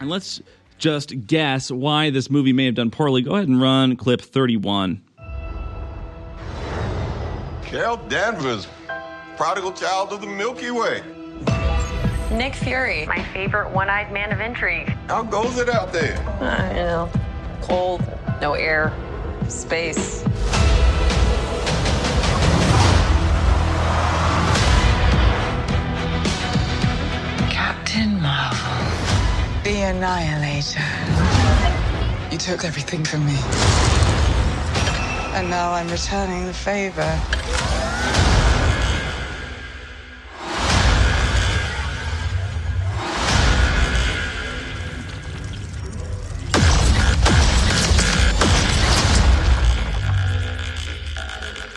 And let's just guess why this movie may have done poorly. Go ahead and run clip 31. Carol Danvers, prodigal child of the Milky Way. Nick Fury, my favorite one eyed man of intrigue. How goes it out there? Uh, you know, cold, no air, space. The Annihilator. You took everything from me. And now I'm returning the favor.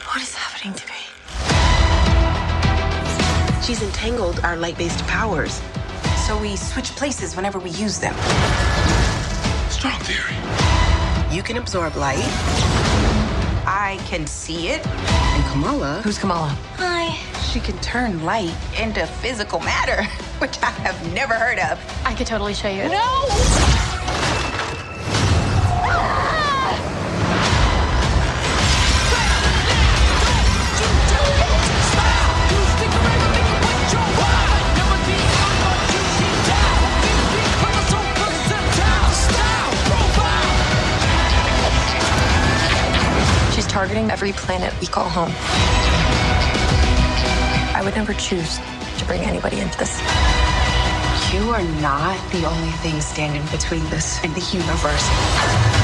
What is happening to me? She's entangled our light based powers. So we switch places whenever we use them. Strong theory. You can absorb light. I can see it. And Kamala. Who's Kamala? Hi. She can turn light into physical matter, which I have never heard of. I could totally show you. No! Targeting every planet we call home. I would never choose to bring anybody into this. You are not the only thing standing between this and the universe.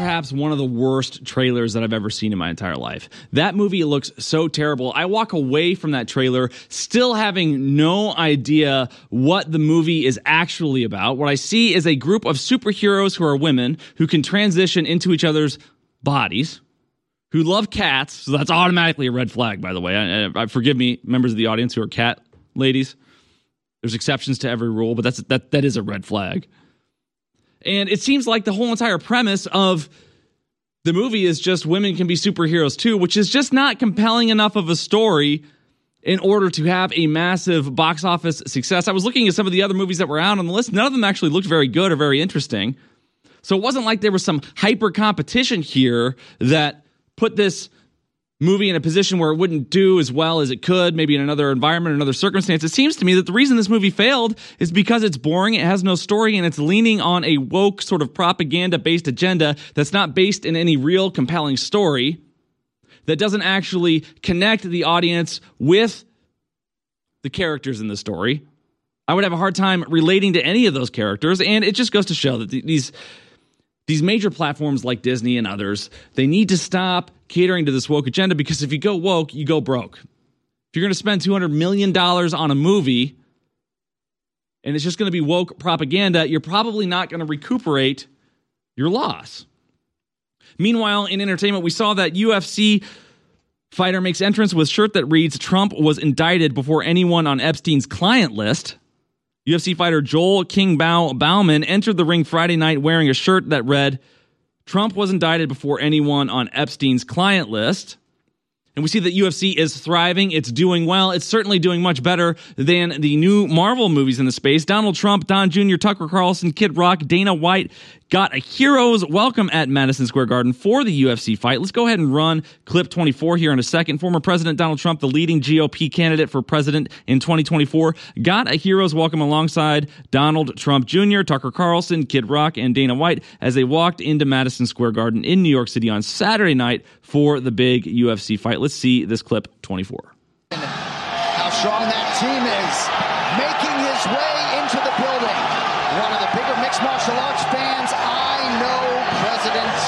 Perhaps one of the worst trailers that I've ever seen in my entire life. That movie looks so terrible. I walk away from that trailer still having no idea what the movie is actually about. What I see is a group of superheroes who are women who can transition into each other's bodies. Who love cats, so that's automatically a red flag. By the way, I, I, forgive me, members of the audience who are cat ladies. There's exceptions to every rule, but that's that that is a red flag. And it seems like the whole entire premise of the movie is just women can be superheroes too, which is just not compelling enough of a story in order to have a massive box office success. I was looking at some of the other movies that were out on the list. None of them actually looked very good or very interesting. So it wasn't like there was some hyper competition here that put this movie in a position where it wouldn't do as well as it could, maybe in another environment, another circumstance. It seems to me that the reason this movie failed is because it's boring, it has no story, and it's leaning on a woke sort of propaganda based agenda that's not based in any real compelling story, that doesn't actually connect the audience with the characters in the story. I would have a hard time relating to any of those characters, and it just goes to show that these these major platforms like Disney and others, they need to stop catering to this woke agenda because if you go woke, you go broke. If you're going to spend $200 million on a movie and it's just going to be woke propaganda, you're probably not going to recuperate your loss. Meanwhile, in entertainment, we saw that UFC fighter makes entrance with shirt that reads Trump was indicted before anyone on Epstein's client list. UFC fighter Joel King Bao Bauman entered the ring Friday night wearing a shirt that read, Trump was indicted before anyone on Epstein's client list. And we see that UFC is thriving. It's doing well. It's certainly doing much better than the new Marvel movies in the space. Donald Trump, Don Jr., Tucker Carlson, Kid Rock, Dana White got a hero's welcome at Madison Square Garden for the UFC fight. Let's go ahead and run clip 24 here in a second. Former President Donald Trump, the leading GOP candidate for president in 2024, got a hero's welcome alongside Donald Trump Jr., Tucker Carlson, Kid Rock, and Dana White as they walked into Madison Square Garden in New York City on Saturday night for the big UFC fight. Let's see this clip 24. How strong that team is, making his way into the building. One of the bigger mixed martial arts fans I know, President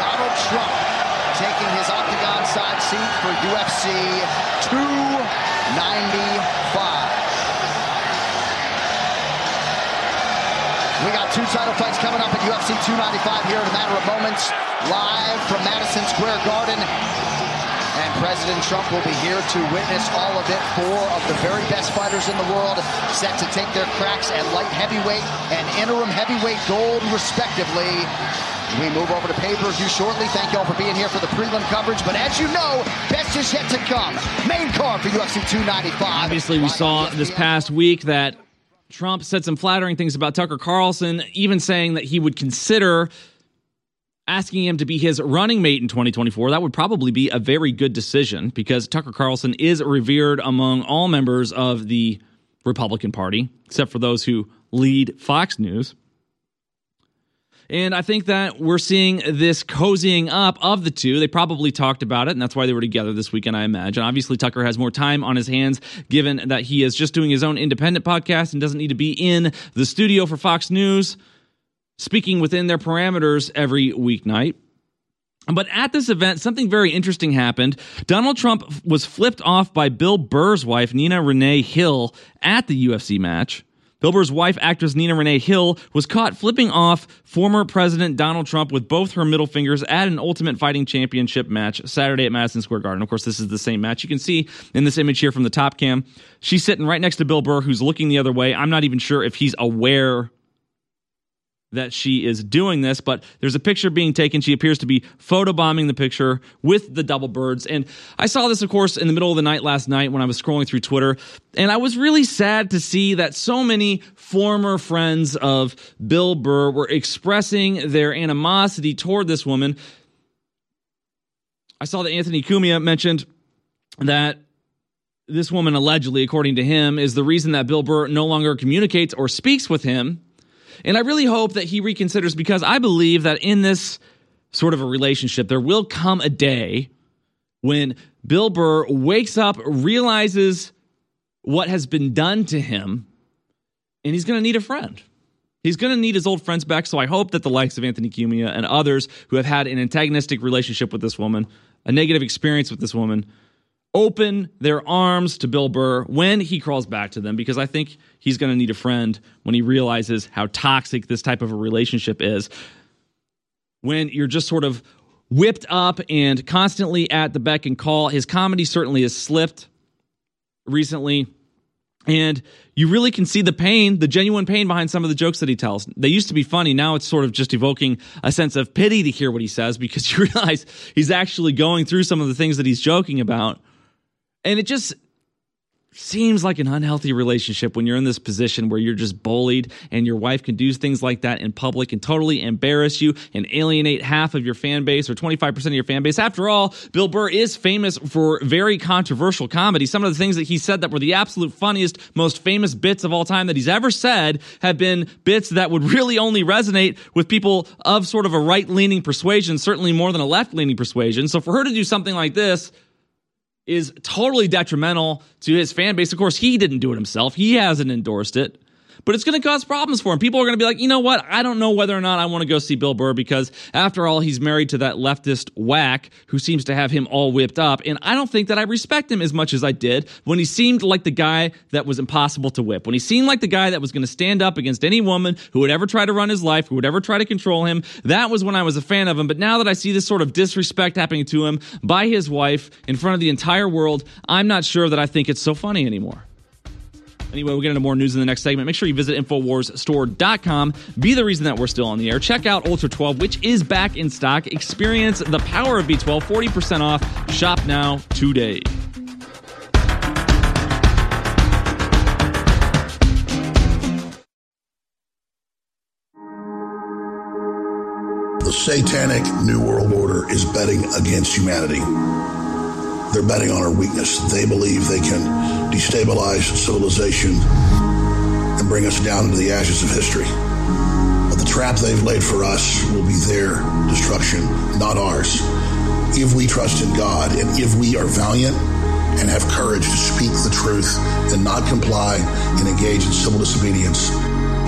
Donald Trump, taking his octagon side seat for UFC 295. We got two title fights coming up at UFC 295 here in a matter of moments, live from Madison Square Garden. President Trump will be here to witness all of it. Four of the very best fighters in the world set to take their cracks at light heavyweight and interim heavyweight gold, respectively. We move over to pay-per-view shortly. Thank you all for being here for the prelim coverage. But as you know, best is yet to come. Main card for UFC 295. Obviously, we saw this past week that Trump said some flattering things about Tucker Carlson, even saying that he would consider asking him to be his running mate in 2024. That would probably be a very good decision because Tucker Carlson is revered among all members of the Republican Party, except for those who lead Fox News. And I think that we're seeing this cozying up of the two. They probably talked about it, and that's why they were together this weekend, I imagine. Obviously, Tucker has more time on his hands, given that he is just doing his own independent podcast and doesn't need to be in the studio for Fox News, speaking within their parameters every weeknight. But at this event, something very interesting happened. Donald Trump was flipped off by Bill Burr's wife, Nina Renee Hill, at the UFC match. Bill Burr's wife, actress Nina Renee Hill, was caught flipping off former President Donald Trump with both her middle fingers at an Ultimate Fighting Championship match Saturday at Madison Square Garden. Of course, this is the same match. You can see in this image here from the top cam. She's sitting right next to Bill Burr, who's looking the other way. I'm not even sure if he's aware that she is doing this, but there's a picture being taken. She appears to be photobombing the picture with the double birds. And I saw this, of course, in the middle of the night last night when I was scrolling through Twitter. And I was really sad to see that so many former friends of Bill Burr were expressing their animosity toward this woman. I saw that Anthony Cumia mentioned that this woman, allegedly, according to him, is the reason that Bill Burr no longer communicates or speaks with him. And I really hope that he reconsiders because I believe that in this sort of a relationship, there will come a day when Bill Burr wakes up, realizes what has been done to him, and he's going to need a friend. He's going to need his old friends back. So I hope that the likes of Anthony Cumia and others who have had an antagonistic relationship with this woman, a negative experience with this woman, open their arms to Bill Burr when he crawls back to them because I think he's going to need a friend when he realizes how toxic this type of a relationship is. When you're just sort of whipped up and constantly at the beck and call, his comedy certainly has slipped recently. And you really can see the pain, the genuine pain behind some of the jokes that he tells. They used to be funny. Now it's sort of just evoking a sense of pity to hear what he says because you realize he's actually going through some of the things that he's joking about and it just seems like an unhealthy relationship when you're in this position where you're just bullied and your wife can do things like that in public and totally embarrass you and alienate half of your fan base or 25% of your fan base. After all, Bill Burr is famous for very controversial comedy. Some of the things that he said that were the absolute funniest, most famous bits of all time that he's ever said have been bits that would really only resonate with people of sort of a right leaning persuasion, certainly more than a left leaning persuasion. So for her to do something like this, is totally detrimental to his fan base. Of course, he didn't do it himself. He hasn't endorsed it but it's going to cause problems for him. People are going to be like, you know what? I don't know whether or not I want to go see Bill Burr because, after all, he's married to that leftist whack who seems to have him all whipped up. And I don't think that I respect him as much as I did when he seemed like the guy that was impossible to whip, when he seemed like the guy that was going to stand up against any woman who would ever try to run his life, who would ever try to control him. That was when I was a fan of him. But now that I see this sort of disrespect happening to him by his wife in front of the entire world, I'm not sure that I think it's so funny anymore. Anyway, we'll get into more news in the next segment. Make sure you visit InfoWarsStore.com. Be the reason that we're still on the air. Check out Ultra 12, which is back in stock. Experience the power of B12, 40% off. Shop now today. The satanic New World Order is betting against humanity. They're betting on our weakness. They believe they can destabilize civilization and bring us down into the ashes of history. But the trap they've laid for us will be their destruction, not ours. If we trust in God and if we are valiant and have courage to speak the truth and not comply and engage in civil disobedience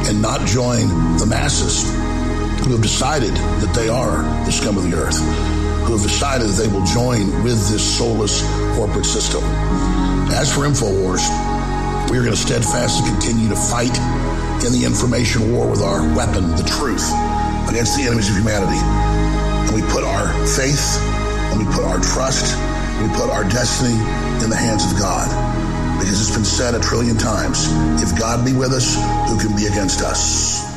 and not join the masses who have decided that they are the scum of the earth who have decided that they will join with this soulless corporate system. As for InfoWars, we are going to steadfastly continue to fight in the information war with our weapon, the truth, against the enemies of humanity. And we put our faith and we put our trust, we put our destiny in the hands of God. Because it's been said a trillion times if God be with us, who can be against us?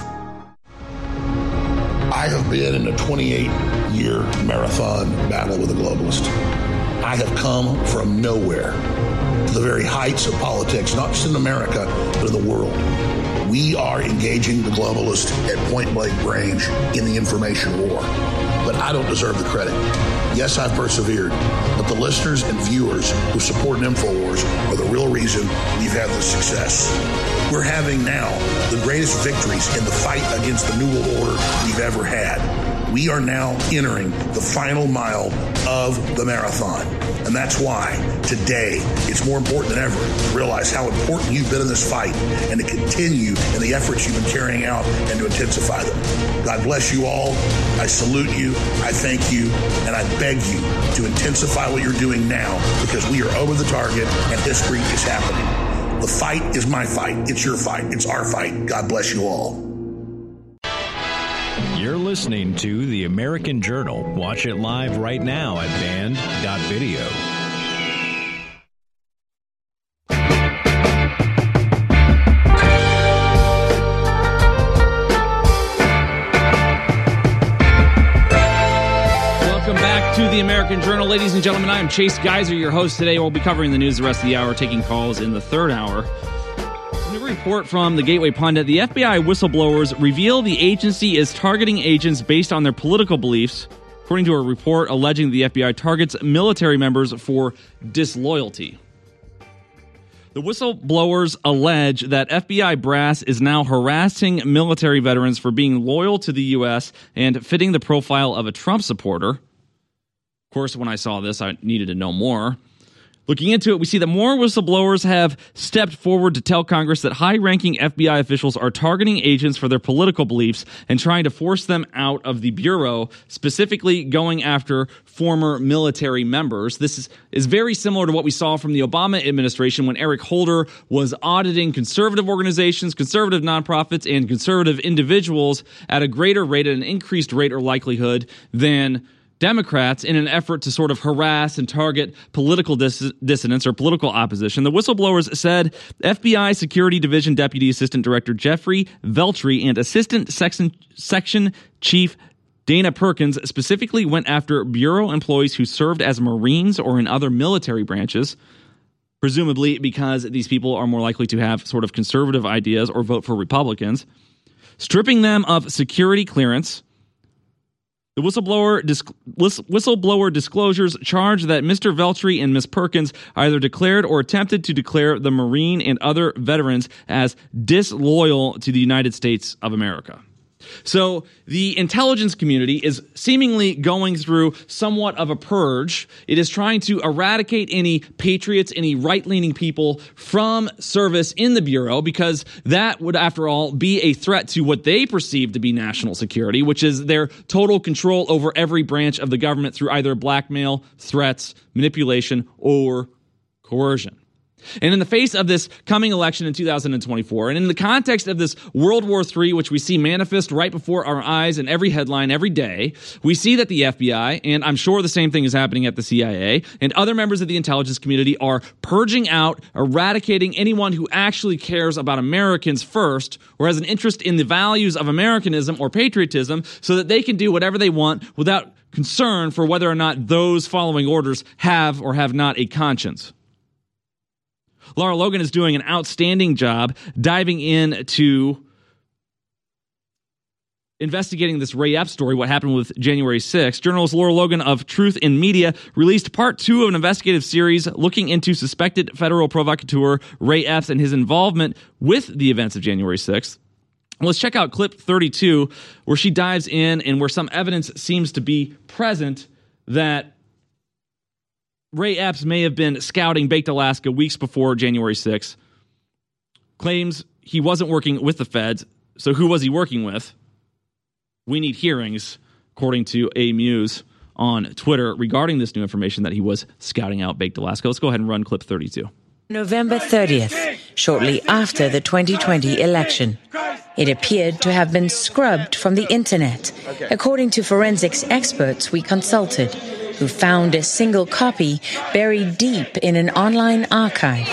I have been in a 28 year marathon battle with a globalist. I have come from nowhere to the very heights of politics, not just in America, but in the world. We are engaging the globalist at point blank range in the information war. But I don't deserve the credit. Yes, I've persevered, but the listeners and viewers who support InfoWars are the real reason we've had this success. We're having now the greatest victories in the fight against the New World Order we've ever had. We are now entering the final mile of the marathon. And that's why today it's more important than ever to realize how important you've been in this fight and to continue in the efforts you've been carrying out and to intensify them. God bless you all. I salute you. I thank you. And I beg you to intensify what you're doing now because we are over the target and history is happening. The fight is my fight. It's your fight. It's our fight. God bless you all. You're listening to The American Journal. Watch it live right now at band.video. American Journal. Ladies and gentlemen, I am Chase Geiser, your host today. We'll be covering the news the rest of the hour, taking calls in the third hour. New report from the Gateway Pundit the FBI whistleblowers reveal the agency is targeting agents based on their political beliefs, according to a report alleging the FBI targets military members for disloyalty. The whistleblowers allege that FBI brass is now harassing military veterans for being loyal to the U.S. and fitting the profile of a Trump supporter. Of course, when I saw this, I needed to know more. Looking into it, we see that more whistleblowers have stepped forward to tell Congress that high ranking FBI officials are targeting agents for their political beliefs and trying to force them out of the Bureau, specifically going after former military members. This is, is very similar to what we saw from the Obama administration when Eric Holder was auditing conservative organizations, conservative nonprofits, and conservative individuals at a greater rate, at an increased rate or likelihood than Democrats in an effort to sort of harass and target political dis- or political opposition. The whistleblowers said FBI Security Division Deputy Assistant Director Jeffrey Veltri and Assistant Section, Section Chief Dana Perkins specifically went after Bureau employees who served as Marines or in other military branches. presumably because these people are more likely to have sort of conservative ideas or vote for Republicans, stripping them of security clearance. The whistleblower, whistleblower disclosures charge that Mr. Veltri and Ms. Perkins either declared or attempted to declare the Marine and other veterans as disloyal to the United States of America. So the intelligence community is seemingly going through somewhat of a purge. It is trying to eradicate any patriots, any right leaning people from service in the Bureau because that would, after all, be a threat to what they perceive to be national security, which is their total control over every branch of the government through either blackmail, threats, manipulation, or coercion. And in the face of this coming election in 2024, and in the context of this World War III, which we see manifest right before our eyes in every headline every day, we see that the FBI, and I'm sure the same thing is happening at the CIA, and other members of the intelligence community are purging out, eradicating anyone who actually cares about Americans first, or has an interest in the values of Americanism or patriotism, so that they can do whatever they want without concern for whether or not those following orders have or have not a conscience. Lara Logan is doing an outstanding job diving into investigating this Ray Epps story, what happened with January 6th, journalist Lara Logan of Truth in Media released part two of an investigative series looking into suspected federal provocateur Ray Epps and his involvement with the events of January 6th. Let's check out clip 32, where she dives in and where some evidence seems to be present that Ray Epps may have been scouting Baked Alaska weeks before January 6th. Claims he wasn't working with the feds. So who was he working with? We need hearings, according to A Muse on Twitter, regarding this new information that he was scouting out Baked Alaska. Let's go ahead and run clip 32. November 30th, shortly after the 2020 election. It appeared to have been scrubbed from the internet, according to forensics experts we consulted who found a single copy buried deep in an online archive.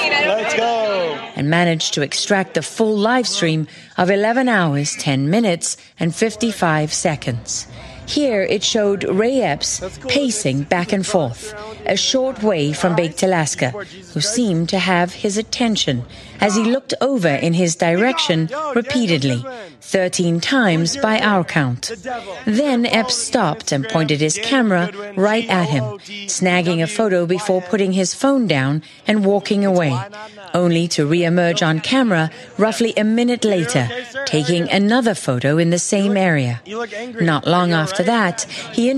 And managed to extract the full live stream of 11 hours, 10 minutes, and 55 seconds. Here it showed Ray Epps pacing back and forth, a short way from Baked Alaska, who seemed to have his attention as he looked over in his direction repeatedly, 13 times by our count. Then Epps stopped and pointed his camera right at him, snagging a photo before putting his phone down and walking away, only to re-emerge on camera roughly a minute later, taking another photo in the same area. Not long after that, he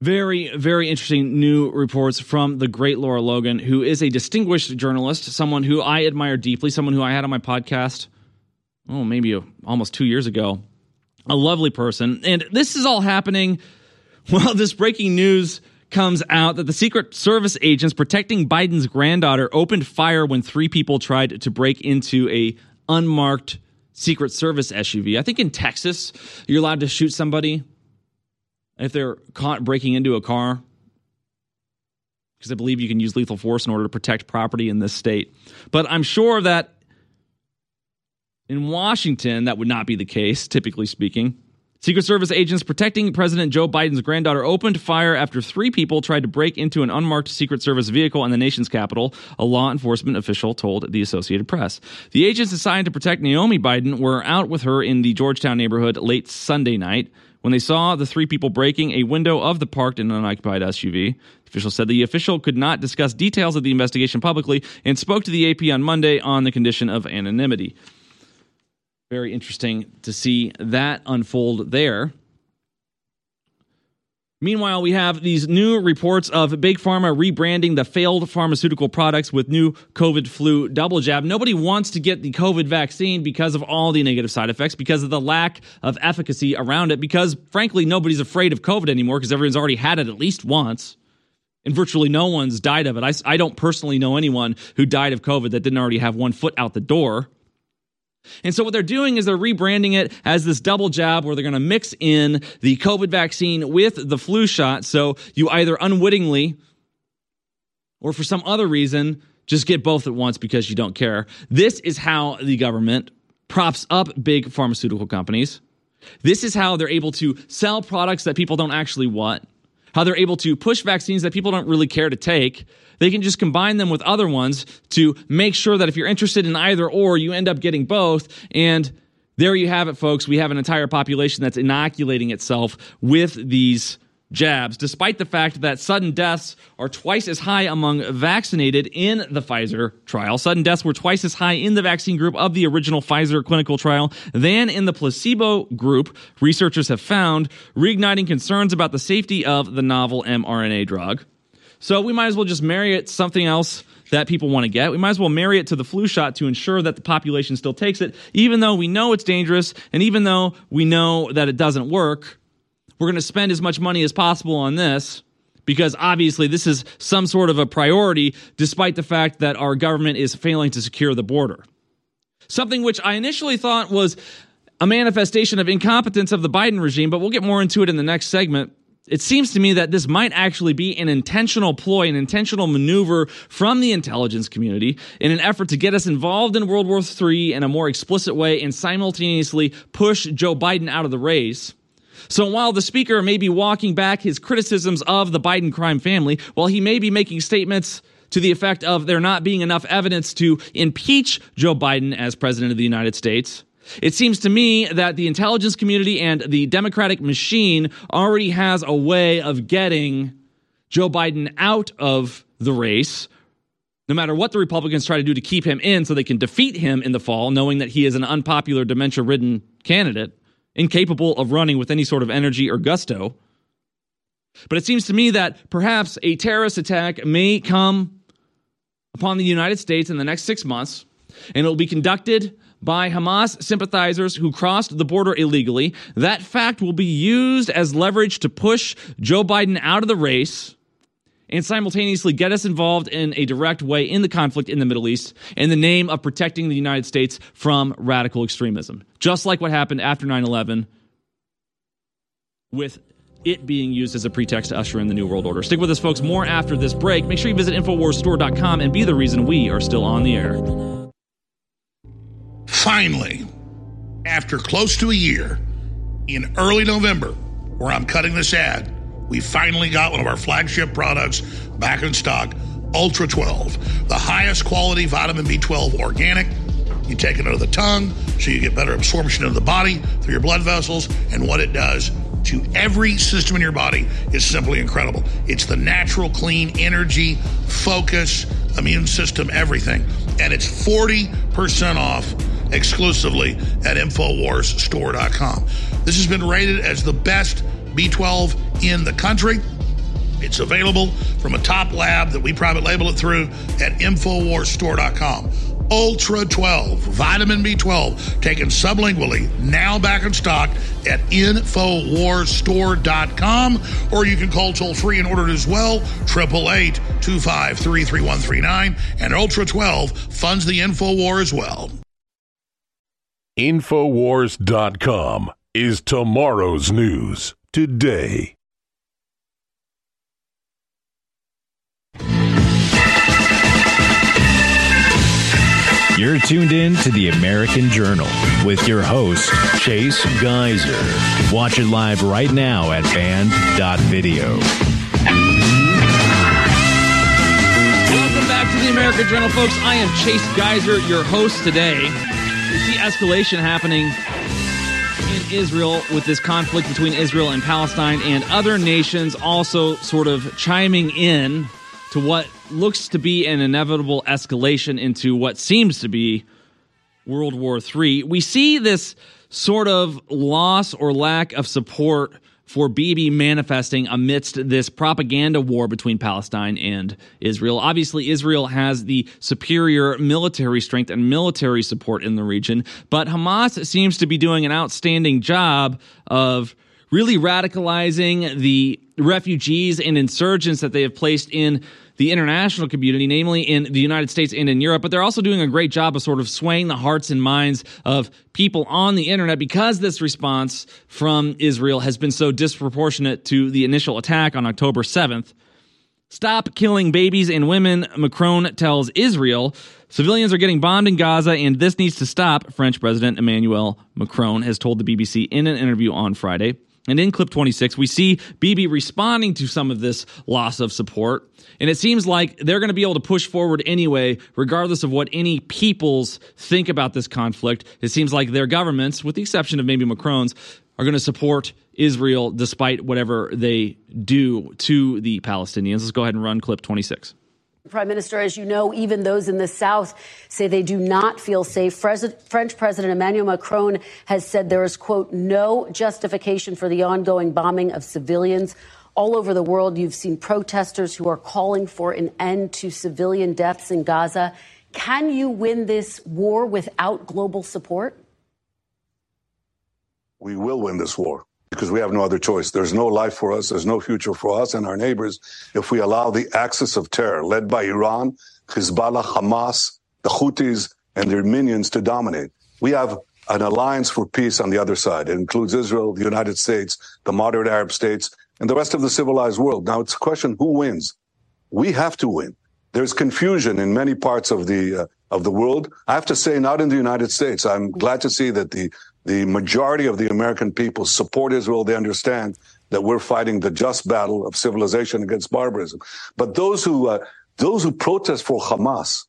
very, very interesting new reports from the great Lara Logan, who is a distinguished journalist, someone who I admire deeply, someone who I had on my podcast, oh, maybe almost two years ago. A lovely person. And this is all happening while this breaking news comes out that the Secret Service agents protecting Biden's granddaughter opened fire when three people tried to break into a unmarked Secret Service SUV. I think in Texas, you're allowed to shoot somebody if they're caught breaking into a car, because I believe you can use lethal force in order to protect property in this state. But I'm sure that in Washington, that would not be the case, typically speaking. Secret Service agents protecting President Joe Biden's granddaughter opened fire after three people tried to break into an unmarked Secret Service vehicle in the nation's capital, a law enforcement official told the Associated Press. The agents assigned to protect Naomi Biden were out with her in the Georgetown neighborhood late Sunday night when they saw the three people breaking a window of the parked and unoccupied SUV. The official said the official could not discuss details of the investigation publicly and spoke to the AP on Monday on the condition of anonymity. Very interesting to see that unfold there. Meanwhile, we have these new reports of Big Pharma rebranding the failed pharmaceutical products with new COVID flu double jab. Nobody wants to get the COVID vaccine because of all the negative side effects, because of the lack of efficacy around it, because frankly, nobody's afraid of COVID anymore because everyone's already had it at least once. And virtually no one's died of it. I, I don't personally know anyone who died of COVID that didn't already have one foot out the door. And so what they're doing is they're rebranding it as this double jab where they're going to mix in the COVID vaccine with the flu shot. So you either unwittingly or for some other reason just get both at once because you don't care. This is how the government props up big pharmaceutical companies. This is how they're able to sell products that people don't actually want. how they're able to push vaccines that people don't really care to take. They can just combine them with other ones to make sure that if you're interested in either or, you end up getting both. And there you have it, folks. We have an entire population that's inoculating itself with these jabs, despite the fact that sudden deaths are twice as high among vaccinated in the Pfizer trial. Sudden deaths were twice as high in the vaccine group of the original Pfizer clinical trial than in the placebo group, researchers have found, reigniting concerns about the safety of the novel mRNA drug. So we might as well just marry it something else that people want to get. We might as well marry it to the flu shot to ensure that the population still takes it, even though we know it's dangerous and even though we know that it doesn't work we're going to spend as much money as possible on this because obviously this is some sort of a priority despite the fact that our government is failing to secure the border. Something which I initially thought was a manifestation of incompetence of the Biden regime, but we'll get more into it in the next segment. It seems to me that this might actually be an intentional ploy, an intentional maneuver from the intelligence community in an effort to get us involved in World War III in a more explicit way and simultaneously push Joe Biden out of the race. So while the speaker may be walking back his criticisms of the Biden crime family, while he may be making statements to the effect of there not being enough evidence to impeach Joe Biden as president of the United States, it seems to me that the intelligence community and the Democratic machine already has a way of getting Joe Biden out of the race. No matter what the Republicans try to do to keep him in so they can defeat him in the fall, knowing that he is an unpopular, dementia ridden candidate incapable of running with any sort of energy or gusto. But it seems to me that perhaps a terrorist attack may come upon the United States in the next six months, and it will be conducted by Hamas sympathizers who crossed the border illegally. That fact will be used as leverage to push Joe Biden out of the race and simultaneously get us involved in a direct way in the conflict in the Middle East in the name of protecting the United States from radical extremism. Just like what happened after 9 11 with it being used as a pretext to usher in the New World Order. Stick with us, folks. More after this break. Make sure you visit InfoWarsStore.com and be the reason we are still on the air. Finally, after close to a year, in early November, where I'm cutting this ad, we finally got one of our flagship products back in stock Ultra 12, the highest quality vitamin B12 organic. You take it under the tongue so you get better absorption of the body through your blood vessels, and what it does to every system in your body is simply incredible. It's the natural, clean energy, focus, immune system, everything. And it's 40% off exclusively at InfoWarsStore.com. This has been rated as the best B12 in the country. It's available from a top lab that we private label it through at InfoWarsStore.com. Ultra 12, vitamin B12, taken sublingually, now back in stock at InfoWarsStore.com. Or you can call toll free and order it as well, 888 253 3139. And Ultra 12 funds the InfoWar as well. Infowars.com is tomorrow's news today. You're tuned in to the American Journal with your host, Chase Geiser. Watch it live right now at band.video. Welcome back to the American Journal, folks. I am Chase Geiser, your host today. Escalation happening in Israel with this conflict between Israel and Palestine, and other nations also sort of chiming in to what looks to be an inevitable escalation into what seems to be World War III. We see this sort of loss or lack of support for Bibi manifesting amidst this propaganda war between Palestine and Israel. Obviously, Israel has the superior military strength and military support in the region, but Hamas seems to be doing an outstanding job of really radicalizing the refugees and insurgents that they have placed in the international community, namely in the United States and in Europe, but they're also doing a great job of sort of swaying the hearts and minds of people on the internet because this response from Israel has been so disproportionate to the initial attack on October 7th. Stop killing babies and women, Macron tells Israel. Civilians are getting bombed in Gaza, and this needs to stop, French President Emmanuel Macron has told the BBC in an interview on Friday. And in clip 26, we see Bibi responding to some of this loss of support. And it seems like they're going to be able to push forward anyway, regardless of what any peoples think about this conflict. It seems like their governments, with the exception of maybe Macron's, are going to support Israel despite whatever they do to the Palestinians. Let's go ahead and run clip 26. Prime Minister, as you know, even those in the South say they do not feel safe. French President Emmanuel Macron has said there is, quote, no justification for the ongoing bombing of civilians. All over the world, you've seen protesters who are calling for an end to civilian deaths in Gaza. Can you win this war without global support? We will win this war because we have no other choice. There's no life for us. There's no future for us and our neighbors if we allow the axis of terror led by Iran, Hezbollah, Hamas, the Houthis, and their minions to dominate. We have an alliance for peace on the other side. It includes Israel, the United States, the moderate Arab states, and the rest of the civilized world. Now it's a question who wins. We have to win. There's confusion in many parts of the uh, of the world. I have to say, not in the United States. I'm glad to see that the the majority of the American people support Israel. They understand that we're fighting the just battle of civilization against barbarism. But those who uh, those who protest for Hamas,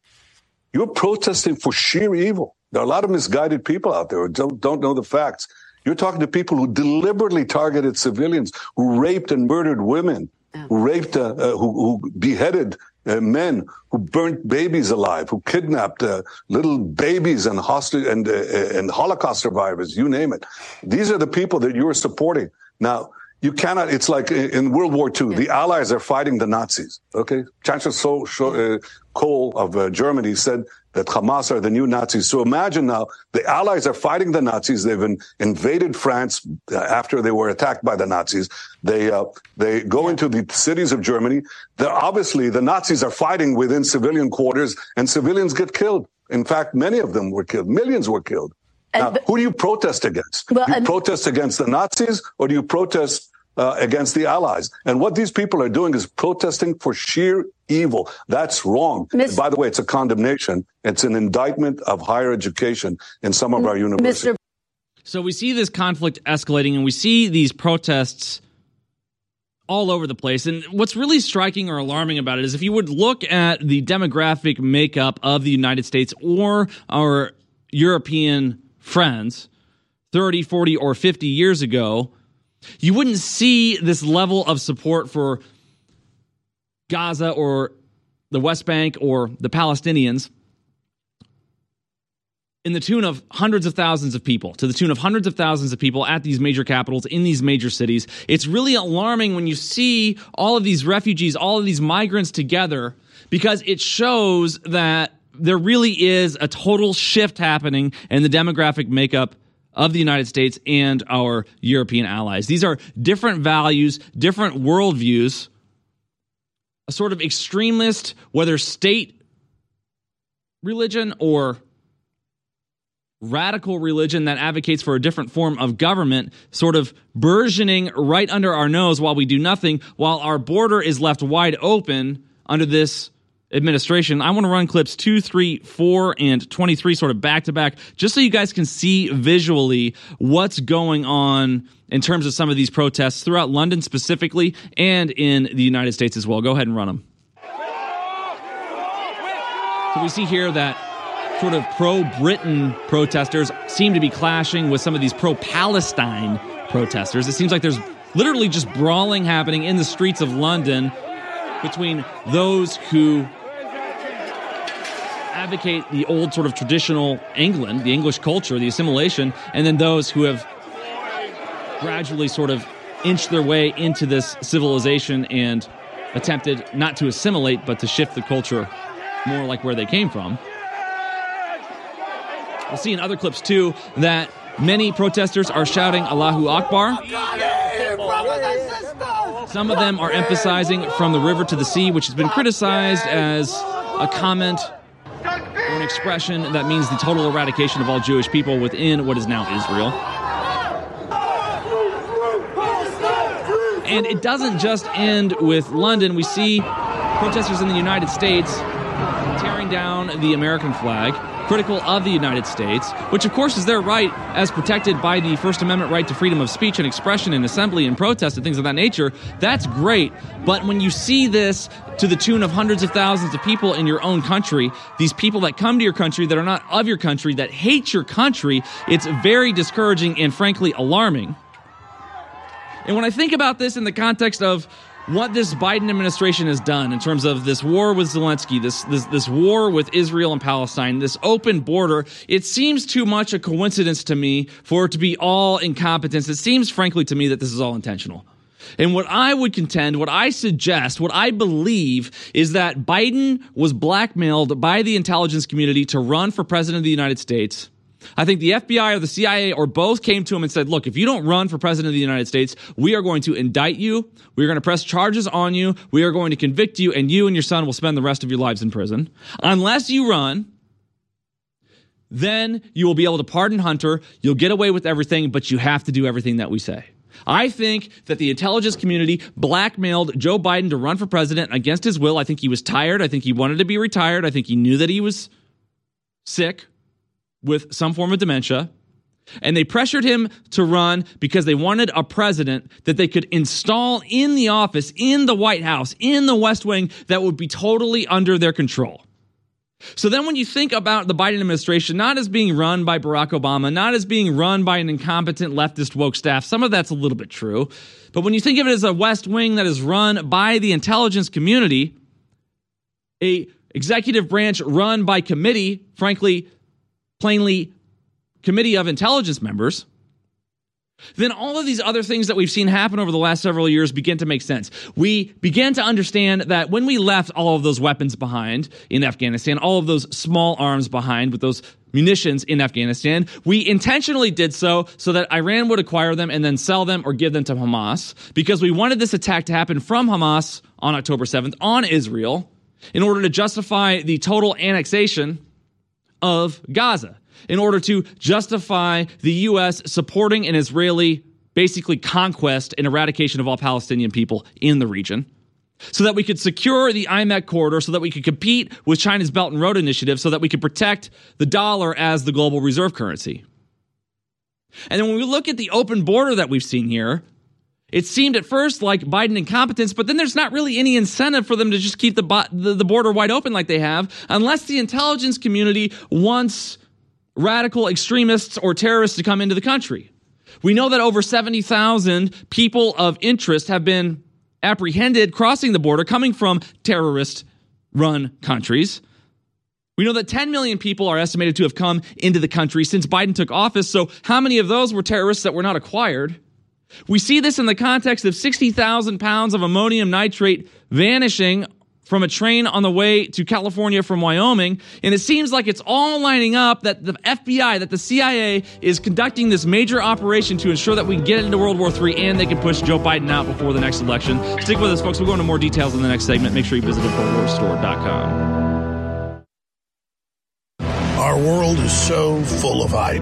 you're protesting for sheer evil. There are a lot of misguided people out there who don't, don't know the facts. You're talking to people who deliberately targeted civilians, who raped and murdered women, who raped, uh, uh, who, who beheaded uh, men who burnt babies alive, who kidnapped uh, little babies and hostage and uh, uh, and Holocaust survivors, you name it. These are the people that you are supporting. Now, you cannot. It's like in World War II, yeah. the Allies are fighting the Nazis. Okay, Chancellor so, so, uh, Kohl of uh, Germany said that Hamas are the new Nazis. So imagine now the Allies are fighting the Nazis. They've in, invaded France uh, after they were attacked by the Nazis. They uh, they go into the cities of Germany. They're obviously the Nazis are fighting within civilian quarters, and civilians get killed. In fact, many of them were killed. Millions were killed. Now, who do you protest against? Well, do you protest against the Nazis, or do you protest uh, against the Allies. And what these people are doing is protesting for sheer evil. That's wrong. by the way, it's a condemnation. It's an indictment of higher education in some of our universities. Mr. So we see this conflict escalating and we see these protests all over the place. And what's really striking or alarming about it is if you would look at the demographic makeup of the United States or our European friends 30, 40, or 50 years ago, you wouldn't see this level of support for Gaza or the West Bank or the Palestinians in the tune of hundreds of thousands of people, to the tune of hundreds of thousands of people at these major capitals, in these major cities. It's really alarming when you see all of these refugees, all of these migrants together, because it shows that there really is a total shift happening in the demographic makeup of the United States and our European allies. These are different values, different worldviews, a sort of extremist, whether state religion or radical religion that advocates for a different form of government, sort of burgeoning right under our nose while we do nothing, while our border is left wide open under this administration. I want to run clips two, three, four, and 23 sort of back to back, just so you guys can see visually what's going on in terms of some of these protests throughout London specifically and in the United States as well. Go ahead and run them. So we see here that sort of pro Britain protesters seem to be clashing with some of these pro Palestine protesters. It seems like there's literally just brawling happening in the streets of London between those who advocate the old sort of traditional England, the English culture, the assimilation, and then those who have gradually sort of inched their way into this civilization and attempted not to assimilate, but to shift the culture more like where they came from. We'll see in other clips too that many protesters are shouting Allahu Akbar. Some of them are emphasizing from the river to the sea, which has been criticized as a comment expression that means the total eradication of all Jewish people within what is now Israel. And it doesn't just end with London. We see protesters in the United States tearing down the American flag, critical of the United States, which of course is their right as protected by the First Amendment right to freedom of speech and expression and assembly and protest and things of that nature, that's great. But when you see this to the tune of hundreds of thousands of people in your own country, these people that come to your country that are not of your country, that hate your country, it's very discouraging and frankly alarming. And when I think about this in the context of what this Biden administration has done in terms of this war with Zelensky, this, this, this war with Israel and Palestine, this open border, it seems too much a coincidence to me for it to be all incompetence. It seems, frankly, to me that this is all intentional. And what I would contend, what I suggest, what I believe is that Biden was blackmailed by the intelligence community to run for president of the United States I think the FBI or the CIA or both came to him and said, look, if you don't run for president of the United States, we are going to indict you. We are going to press charges on you. We are going to convict you and you and your son will spend the rest of your lives in prison. Unless you run, then you will be able to pardon Hunter. You'll get away with everything, but you have to do everything that we say. I think that the intelligence community blackmailed Joe Biden to run for president against his will. I think he was tired. I think he wanted to be retired. I think he knew that he was sick with some form of dementia. And they pressured him to run because they wanted a president that they could install in the office, in the White House, in the West Wing that would be totally under their control. So then when you think about the Biden administration, not as being run by Barack Obama, not as being run by an incompetent leftist woke staff, some of that's a little bit true. But when you think of it as a West Wing that is run by the intelligence community, a executive branch run by committee, frankly, plainly committee of intelligence members, then all of these other things that we've seen happen over the last several years begin to make sense. We began to understand that when we left all of those weapons behind in Afghanistan, all of those small arms behind with those munitions in Afghanistan, we intentionally did so so that Iran would acquire them and then sell them or give them to Hamas because we wanted this attack to happen from Hamas on October 7th on Israel in order to justify the total annexation of Gaza in order to justify the U.S. supporting an Israeli basically conquest and eradication of all Palestinian people in the region. So that we could secure the IMEC corridor, so that we could compete with China's Belt and Road Initiative, so that we could protect the dollar as the global reserve currency. And then when we look at the open border that we've seen here, it seemed at first like Biden incompetence, but then there's not really any incentive for them to just keep the, bo- the, the border wide open like they have, unless the intelligence community wants radical extremists or terrorists to come into the country. We know that over 70,000 people of interest have been apprehended crossing the border coming from terrorist run countries. We know that 10 million people are estimated to have come into the country since Biden took office. So, how many of those were terrorists that were not acquired? We see this in the context of 60,000 pounds of ammonium nitrate vanishing from a train on the way to California from Wyoming. And it seems like it's all lining up that the FBI, that the CIA is conducting this major operation to ensure that we get into World War III and they can push Joe Biden out before the next election. Stick with us, folks. We'll go into more details in the next segment. Make sure you visit InfoWarsStore.com. Our world is so full of hype.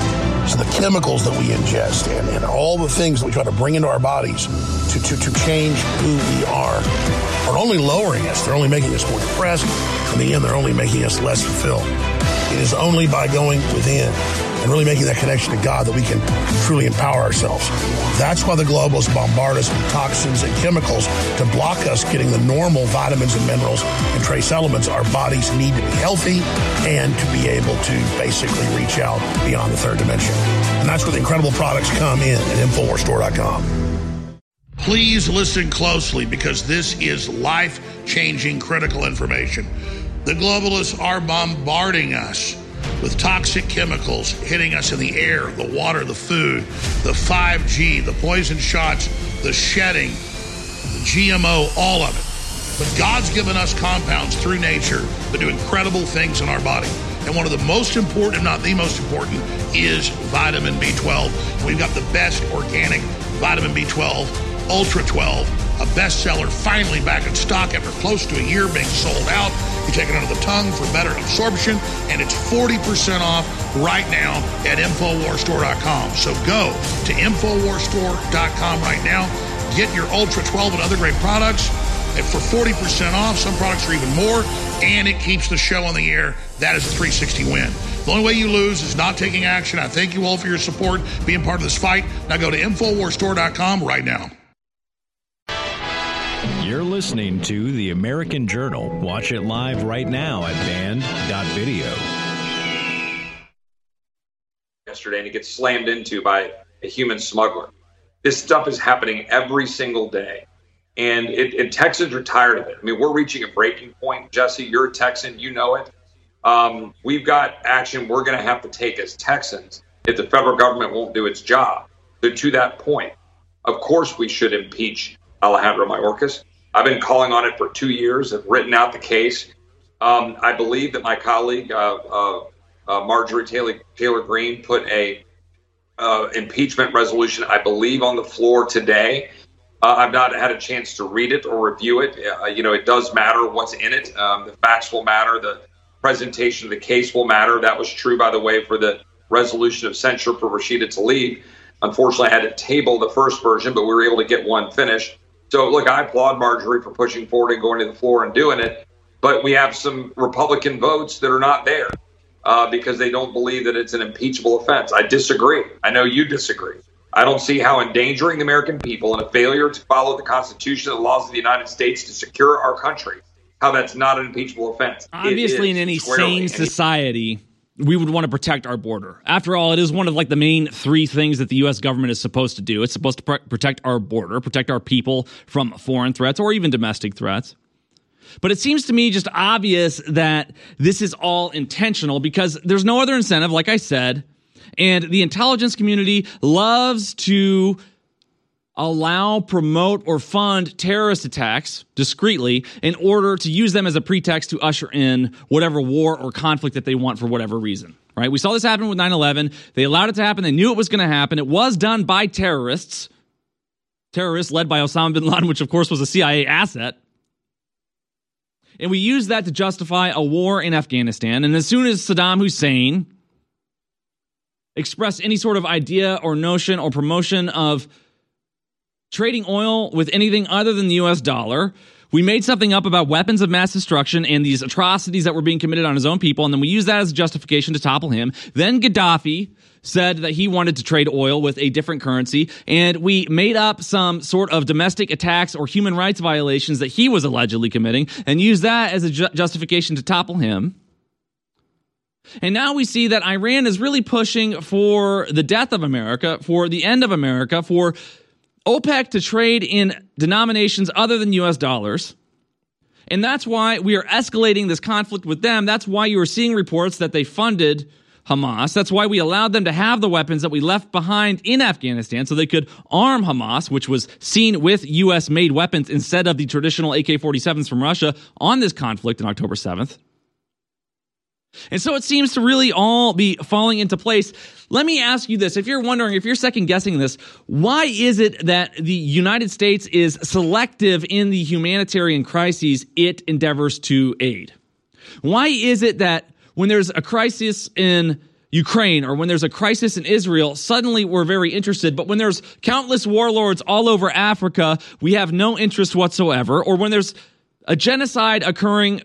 So the chemicals that we ingest and, and all the things that we try to bring into our bodies to, to, to change who we are are only lowering us. They're only making us more depressed. In the end, they're only making us less fulfilled. It is only by going within and really making that connection to God that we can truly empower ourselves. That's why the globalists bombard us with toxins and chemicals to block us getting the normal vitamins and minerals and trace elements our bodies need to be healthy and to be able to basically reach out beyond the third dimension. And that's where the incredible products come in at InfoWarsStore.com. Please listen closely because this is life changing critical information. The globalists are bombarding us with toxic chemicals hitting us in the air, the water, the food, the 5G, the poison shots, the shedding, the GMO, all of it. But God's given us compounds through nature that do incredible things in our body. And one of the most important, if not the most important, is vitamin B12. We've got the best organic vitamin B12 Ultra 12, a bestseller finally back in stock after close to a year being sold out. You take it under the tongue for better absorption, and it's 40% off right now at InfoWarsStore.com. So go to InfoWarsStore.com right now. Get your Ultra 12 and other great products and for 40% off. Some products are even more, and it keeps the show on the air. That is a 360 win. The only way you lose is not taking action. I thank you all for your support, being part of this fight. Now go to InfoWarsStore.com right now. You're listening to The American Journal. Watch it live right now at band.video. Yesterday, and it gets slammed into by a human smuggler. This stuff is happening every single day. And, it, and Texans are tired of it. I mean, we're reaching a breaking point. Jesse, you're a Texan, you know it. Um, we've got action we're going to have to take as Texans if the federal government won't do its job. So, to that point, of course, we should impeach Alejandro Mayorkas. I've been calling on it for two years. I've written out the case. Um, I believe that my colleague uh, uh, uh, Marjorie Taylor, Taylor Greene put a uh, impeachment resolution, I believe, on the floor today. Uh, I've not had a chance to read it or review it. Uh, you know, it does matter what's in it. Um, the facts will matter. The presentation of the case will matter. That was true, by the way, for the resolution of censure for Rashida Tlaib. Unfortunately, I had to table the first version, but we were able to get one finished. So, look, I applaud Marjorie for pushing forward and going to the floor and doing it. But we have some Republican votes that are not there uh, because they don't believe that it's an impeachable offense. I disagree. I know you disagree. I don't see how endangering the American people and a failure to follow the Constitution and the laws of the United States to secure our country, how that's not an impeachable offense. Obviously, in any sane society, we would want to protect our border. After all, it is one of like the main three things that the U.S. government is supposed to do. It's supposed to pr- protect our border, protect our people from foreign threats or even domestic threats. But it seems to me just obvious that this is all intentional because there's no other incentive, like I said, and the intelligence community loves to allow, promote, or fund terrorist attacks discreetly in order to use them as a pretext to usher in whatever war or conflict that they want for whatever reason. Right? We saw this happen with 9 11. They allowed it to happen. They knew it was going to happen. It was done by terrorists, terrorists led by Osama bin Laden, which of course was a CIA asset. And we used that to justify a war in Afghanistan. And as soon as Saddam Hussein expressed any sort of idea or notion or promotion of trading oil with anything other than the US dollar. We made something up about weapons of mass destruction and these atrocities that were being committed on his own people, and then we used that as justification to topple him. Then Gaddafi said that he wanted to trade oil with a different currency, and we made up some sort of domestic attacks or human rights violations that he was allegedly committing, and used that as a ju- justification to topple him. And now we see that Iran is really pushing for the death of America, for the end of America, for OPEC to trade in denominations other than US dollars. And that's why we are escalating this conflict with them. That's why you are seeing reports that they funded Hamas. That's why we allowed them to have the weapons that we left behind in Afghanistan so they could arm Hamas, which was seen with US made weapons instead of the traditional AK 47s from Russia on this conflict on October 7th. And so it seems to really all be falling into place. Let me ask you this. If you're wondering, if you're second guessing this, why is it that the United States is selective in the humanitarian crises it endeavors to aid? Why is it that when there's a crisis in Ukraine or when there's a crisis in Israel, suddenly we're very interested. But when there's countless warlords all over Africa, we have no interest whatsoever. Or when there's a genocide occurring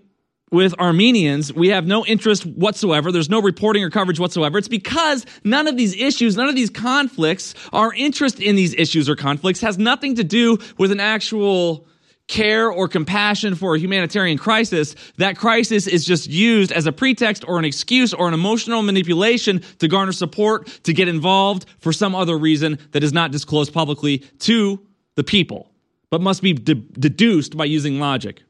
with Armenians, we have no interest whatsoever. There's no reporting or coverage whatsoever. It's because none of these issues, none of these conflicts, our interest in these issues or conflicts has nothing to do with an actual care or compassion for a humanitarian crisis. That crisis is just used as a pretext or an excuse or an emotional manipulation to garner support, to get involved for some other reason that is not disclosed publicly to the people, but must be de- deduced by using logic.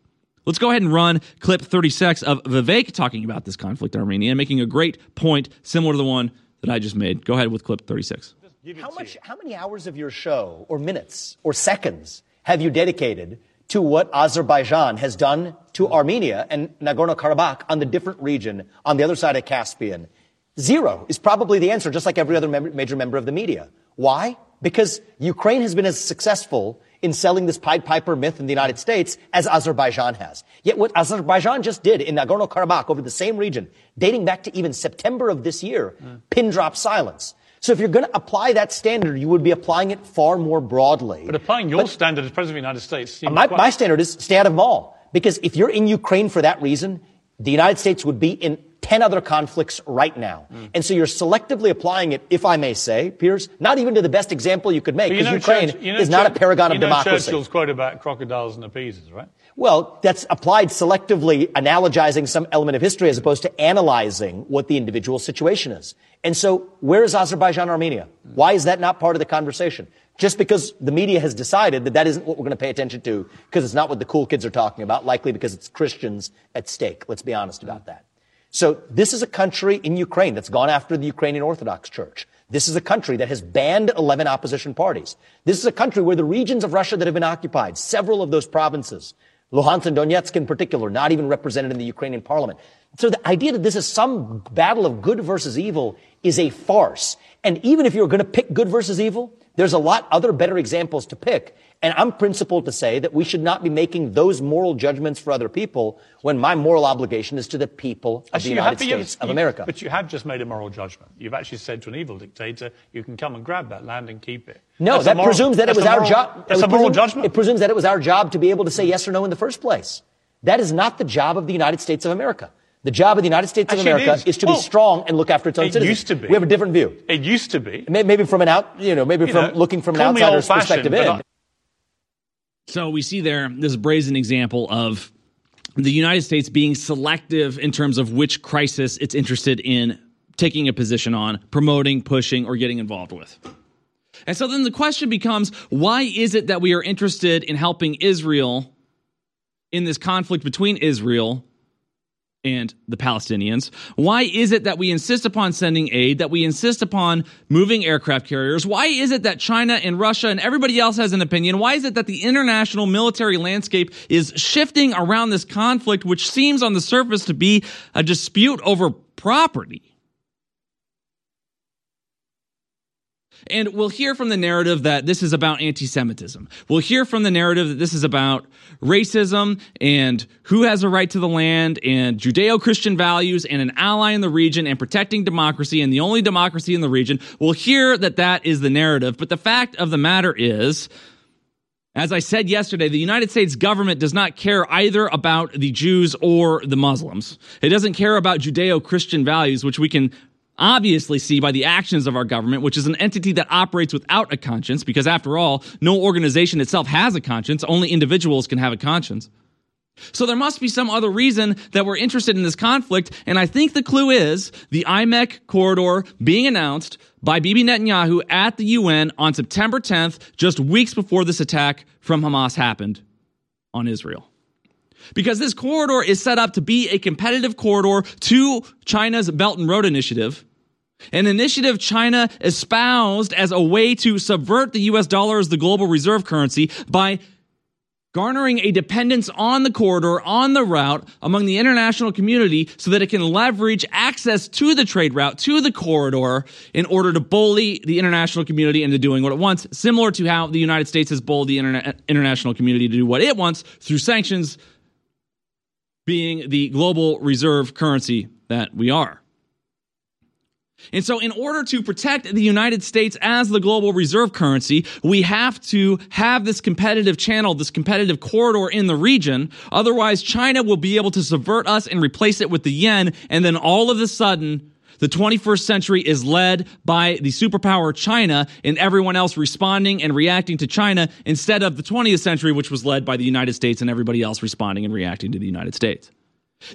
Let's go ahead and run clip 36 of Vivek talking about this conflict in Armenia and making a great point similar to the one that I just made. Go ahead with clip 36. How much how many hours of your show or minutes or seconds have you dedicated to what Azerbaijan has done to Armenia and Nagorno-Karabakh on the different region on the other side of Caspian? Zero is probably the answer, just like every other mem- major member of the media. Why? because Ukraine has been as successful in selling this Pied Piper myth in the United States as Azerbaijan has. Yet what Azerbaijan just did in Nagorno-Karabakh over the same region, dating back to even September of this year, pin drop silence. So if you're going to apply that standard, you would be applying it far more broadly. But applying your standard as President of the United States My, quite- my standard is stay out of them all. Because if you're in Ukraine for that reason, the United States would be in 10 other conflicts right now. Mm. And so you're selectively applying it, if I may say, Piers, not even to the best example you could make, But you because know Ukraine Church- you know is not a paragon you of know democracy. Churchill's quote about crocodiles and appeasers, right? Well, that's applied selectively, analogizing some element of history as opposed to analyzing what the individual situation is. And so, where is Azerbaijan, Armenia? Why is that not part of the conversation? Just because the media has decided that that isn't what we're going to pay attention to, because it's not what the cool kids are talking about, likely because it's Christians at stake. Let's be honest about that. So this is a country in Ukraine that's gone after the Ukrainian Orthodox Church. This is a country that has banned 11 opposition parties. This is a country where the regions of Russia that have been occupied, several of those provinces, Luhansk and Donetsk in particular, not even represented in the Ukrainian parliament. So the idea that this is some battle of good versus evil is a farce. And even if you're going to pick good versus evil, there's a lot other better examples to pick. And I'm principled to say that we should not be making those moral judgments for other people when my moral obligation is to the people of Actually, the United have- you States of America. But you have just made a moral judgment. You've actually said to an evil dictator, you can come and grab that land and keep it. No, That's that moral- presumes that it was a our job. That's it a moral presumes- judgment. It presumes that it was our job to be able to say yes or no in the first place. That is not the job of the United States of America. The job of the United States Actually, of America is. is. to Well, be strong and look after its own it citizens. It used to be. We have a different view. It used to be. Maybe from an out, you know, maybe You from know, looking from an outsider's perspective in. So we see there this brazen example of the United States being selective in terms of which crisis it's interested in taking a position on, promoting, pushing, or getting involved with. And so then the question becomes why is it that we are interested in helping Israel in this conflict between Israel and the Palestinians? Why is it that we insist upon sending aid, that we insist upon moving aircraft carriers? Why is it that China and Russia and everybody else has an opinion? Why is it that the international military landscape is shifting around this conflict, which seems on the surface to be a dispute over property? And we'll hear from the narrative that this is about anti Semitism. We'll hear from the narrative that this is about racism and who has a right to the land and Judeo Christian values and an ally in the region and protecting democracy and the only democracy in the region. We'll hear that that is the narrative. But the fact of the matter is, as I said yesterday, the United States government does not care either about the Jews or the Muslims. It doesn't care about Judeo Christian values, which we can obviously see by the actions of our government, which is an entity that operates without a conscience, because after all, no organization itself has a conscience. Only individuals can have a conscience. So there must be some other reason that we're interested in this conflict. And I think the clue is the IMEC corridor being announced by Bibi Netanyahu at the UN on September 10th, just weeks before this attack from Hamas happened on Israel. Because this corridor is set up to be a competitive corridor to China's Belt and Road Initiative, an initiative China espoused as a way to subvert the US dollar as the global reserve currency by garnering a dependence on the corridor, on the route among the international community so that it can leverage access to the trade route, to the corridor in order to bully the international community into doing what it wants, similar to how the United States has bullied the interna- international community to do what it wants through sanctions being the global reserve currency that we are. And so, in order to protect the United States as the global reserve currency, we have to have this competitive channel, this competitive corridor in the region. Otherwise, China will be able to subvert us and replace it with the yen. And then all of a sudden, the 21st century is led by the superpower China and everyone else responding and reacting to China instead of the 20th century, which was led by the United States and everybody else responding and reacting to the United States.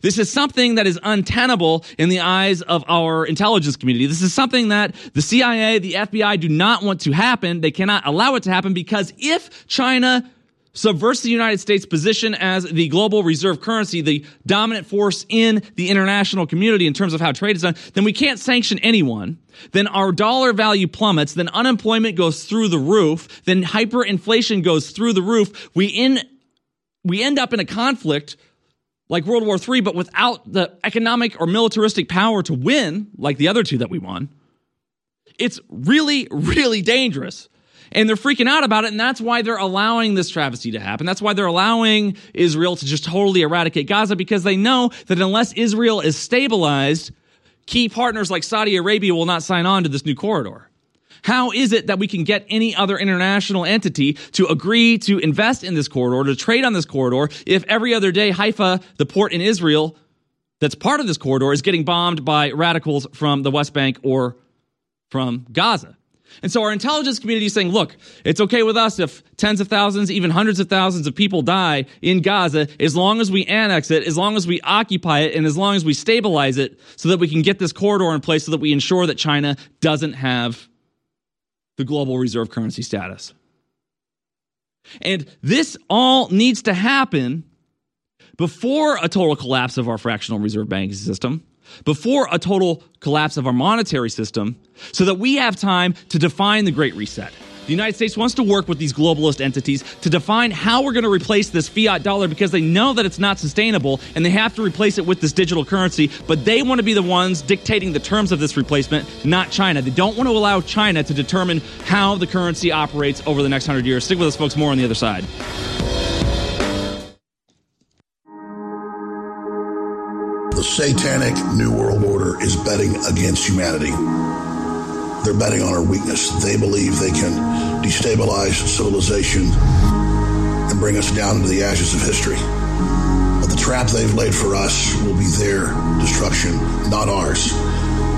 This is something that is untenable in the eyes of our intelligence community. This is something that the CIA, the FBI do not want to happen. They cannot allow it to happen because if China subverts the United States position as the global reserve currency, the dominant force in the international community in terms of how trade is done, then we can't sanction anyone. Then our dollar value plummets. Then unemployment goes through the roof. Then hyperinflation goes through the roof. We in, we end up in a conflict like World War III, but without the economic or militaristic power to win, like the other two that we won, it's really, really dangerous. And they're freaking out about it, and that's why they're allowing this travesty to happen. That's why they're allowing Israel to just totally eradicate Gaza because they know that unless Israel is stabilized, key partners like Saudi Arabia will not sign on to this new corridor. How is it that we can get any other international entity to agree to invest in this corridor, to trade on this corridor, if every other day Haifa, the port in Israel that's part of this corridor, is getting bombed by radicals from the West Bank or from Gaza? And so our intelligence community is saying, look, it's okay with us if tens of thousands, even hundreds of thousands of people die in Gaza, as long as we annex it, as long as we occupy it, and as long as we stabilize it so that we can get this corridor in place so that we ensure that China doesn't have the global reserve currency status. And this all needs to happen before a total collapse of our fractional reserve banking system before a total collapse of our monetary system so that we have time to define the Great Reset. The United States wants to work with these globalist entities to define how we're going to replace this fiat dollar because they know that it's not sustainable and they have to replace it with this digital currency, but they want to be the ones dictating the terms of this replacement, not China. They don't want to allow China to determine how the currency operates over the next 100 years. Stick with us, folks. More on the other side. The satanic New World Order is betting against humanity. They're betting on our weakness. They believe they can destabilize civilization and bring us down into the ashes of history. But the trap they've laid for us will be their destruction, not ours.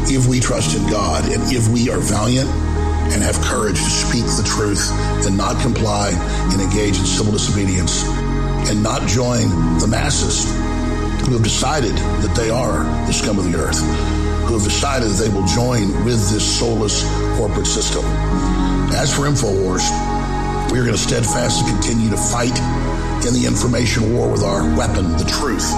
If we trust in God and if we are valiant and have courage to speak the truth and not comply and engage in civil disobedience and not join the masses who have decided that they are the scum of the earth, who have decided that they will join with this soulless corporate system. As for InfoWars, we are going to steadfastly continue to fight in the information war with our weapon, the truth,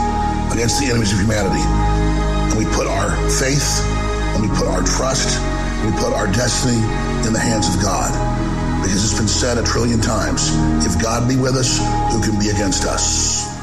against the enemies of humanity. And we put our faith and we put our trust, we put our destiny in the hands of God. Because it's been said a trillion times if God be with us, who can be against us?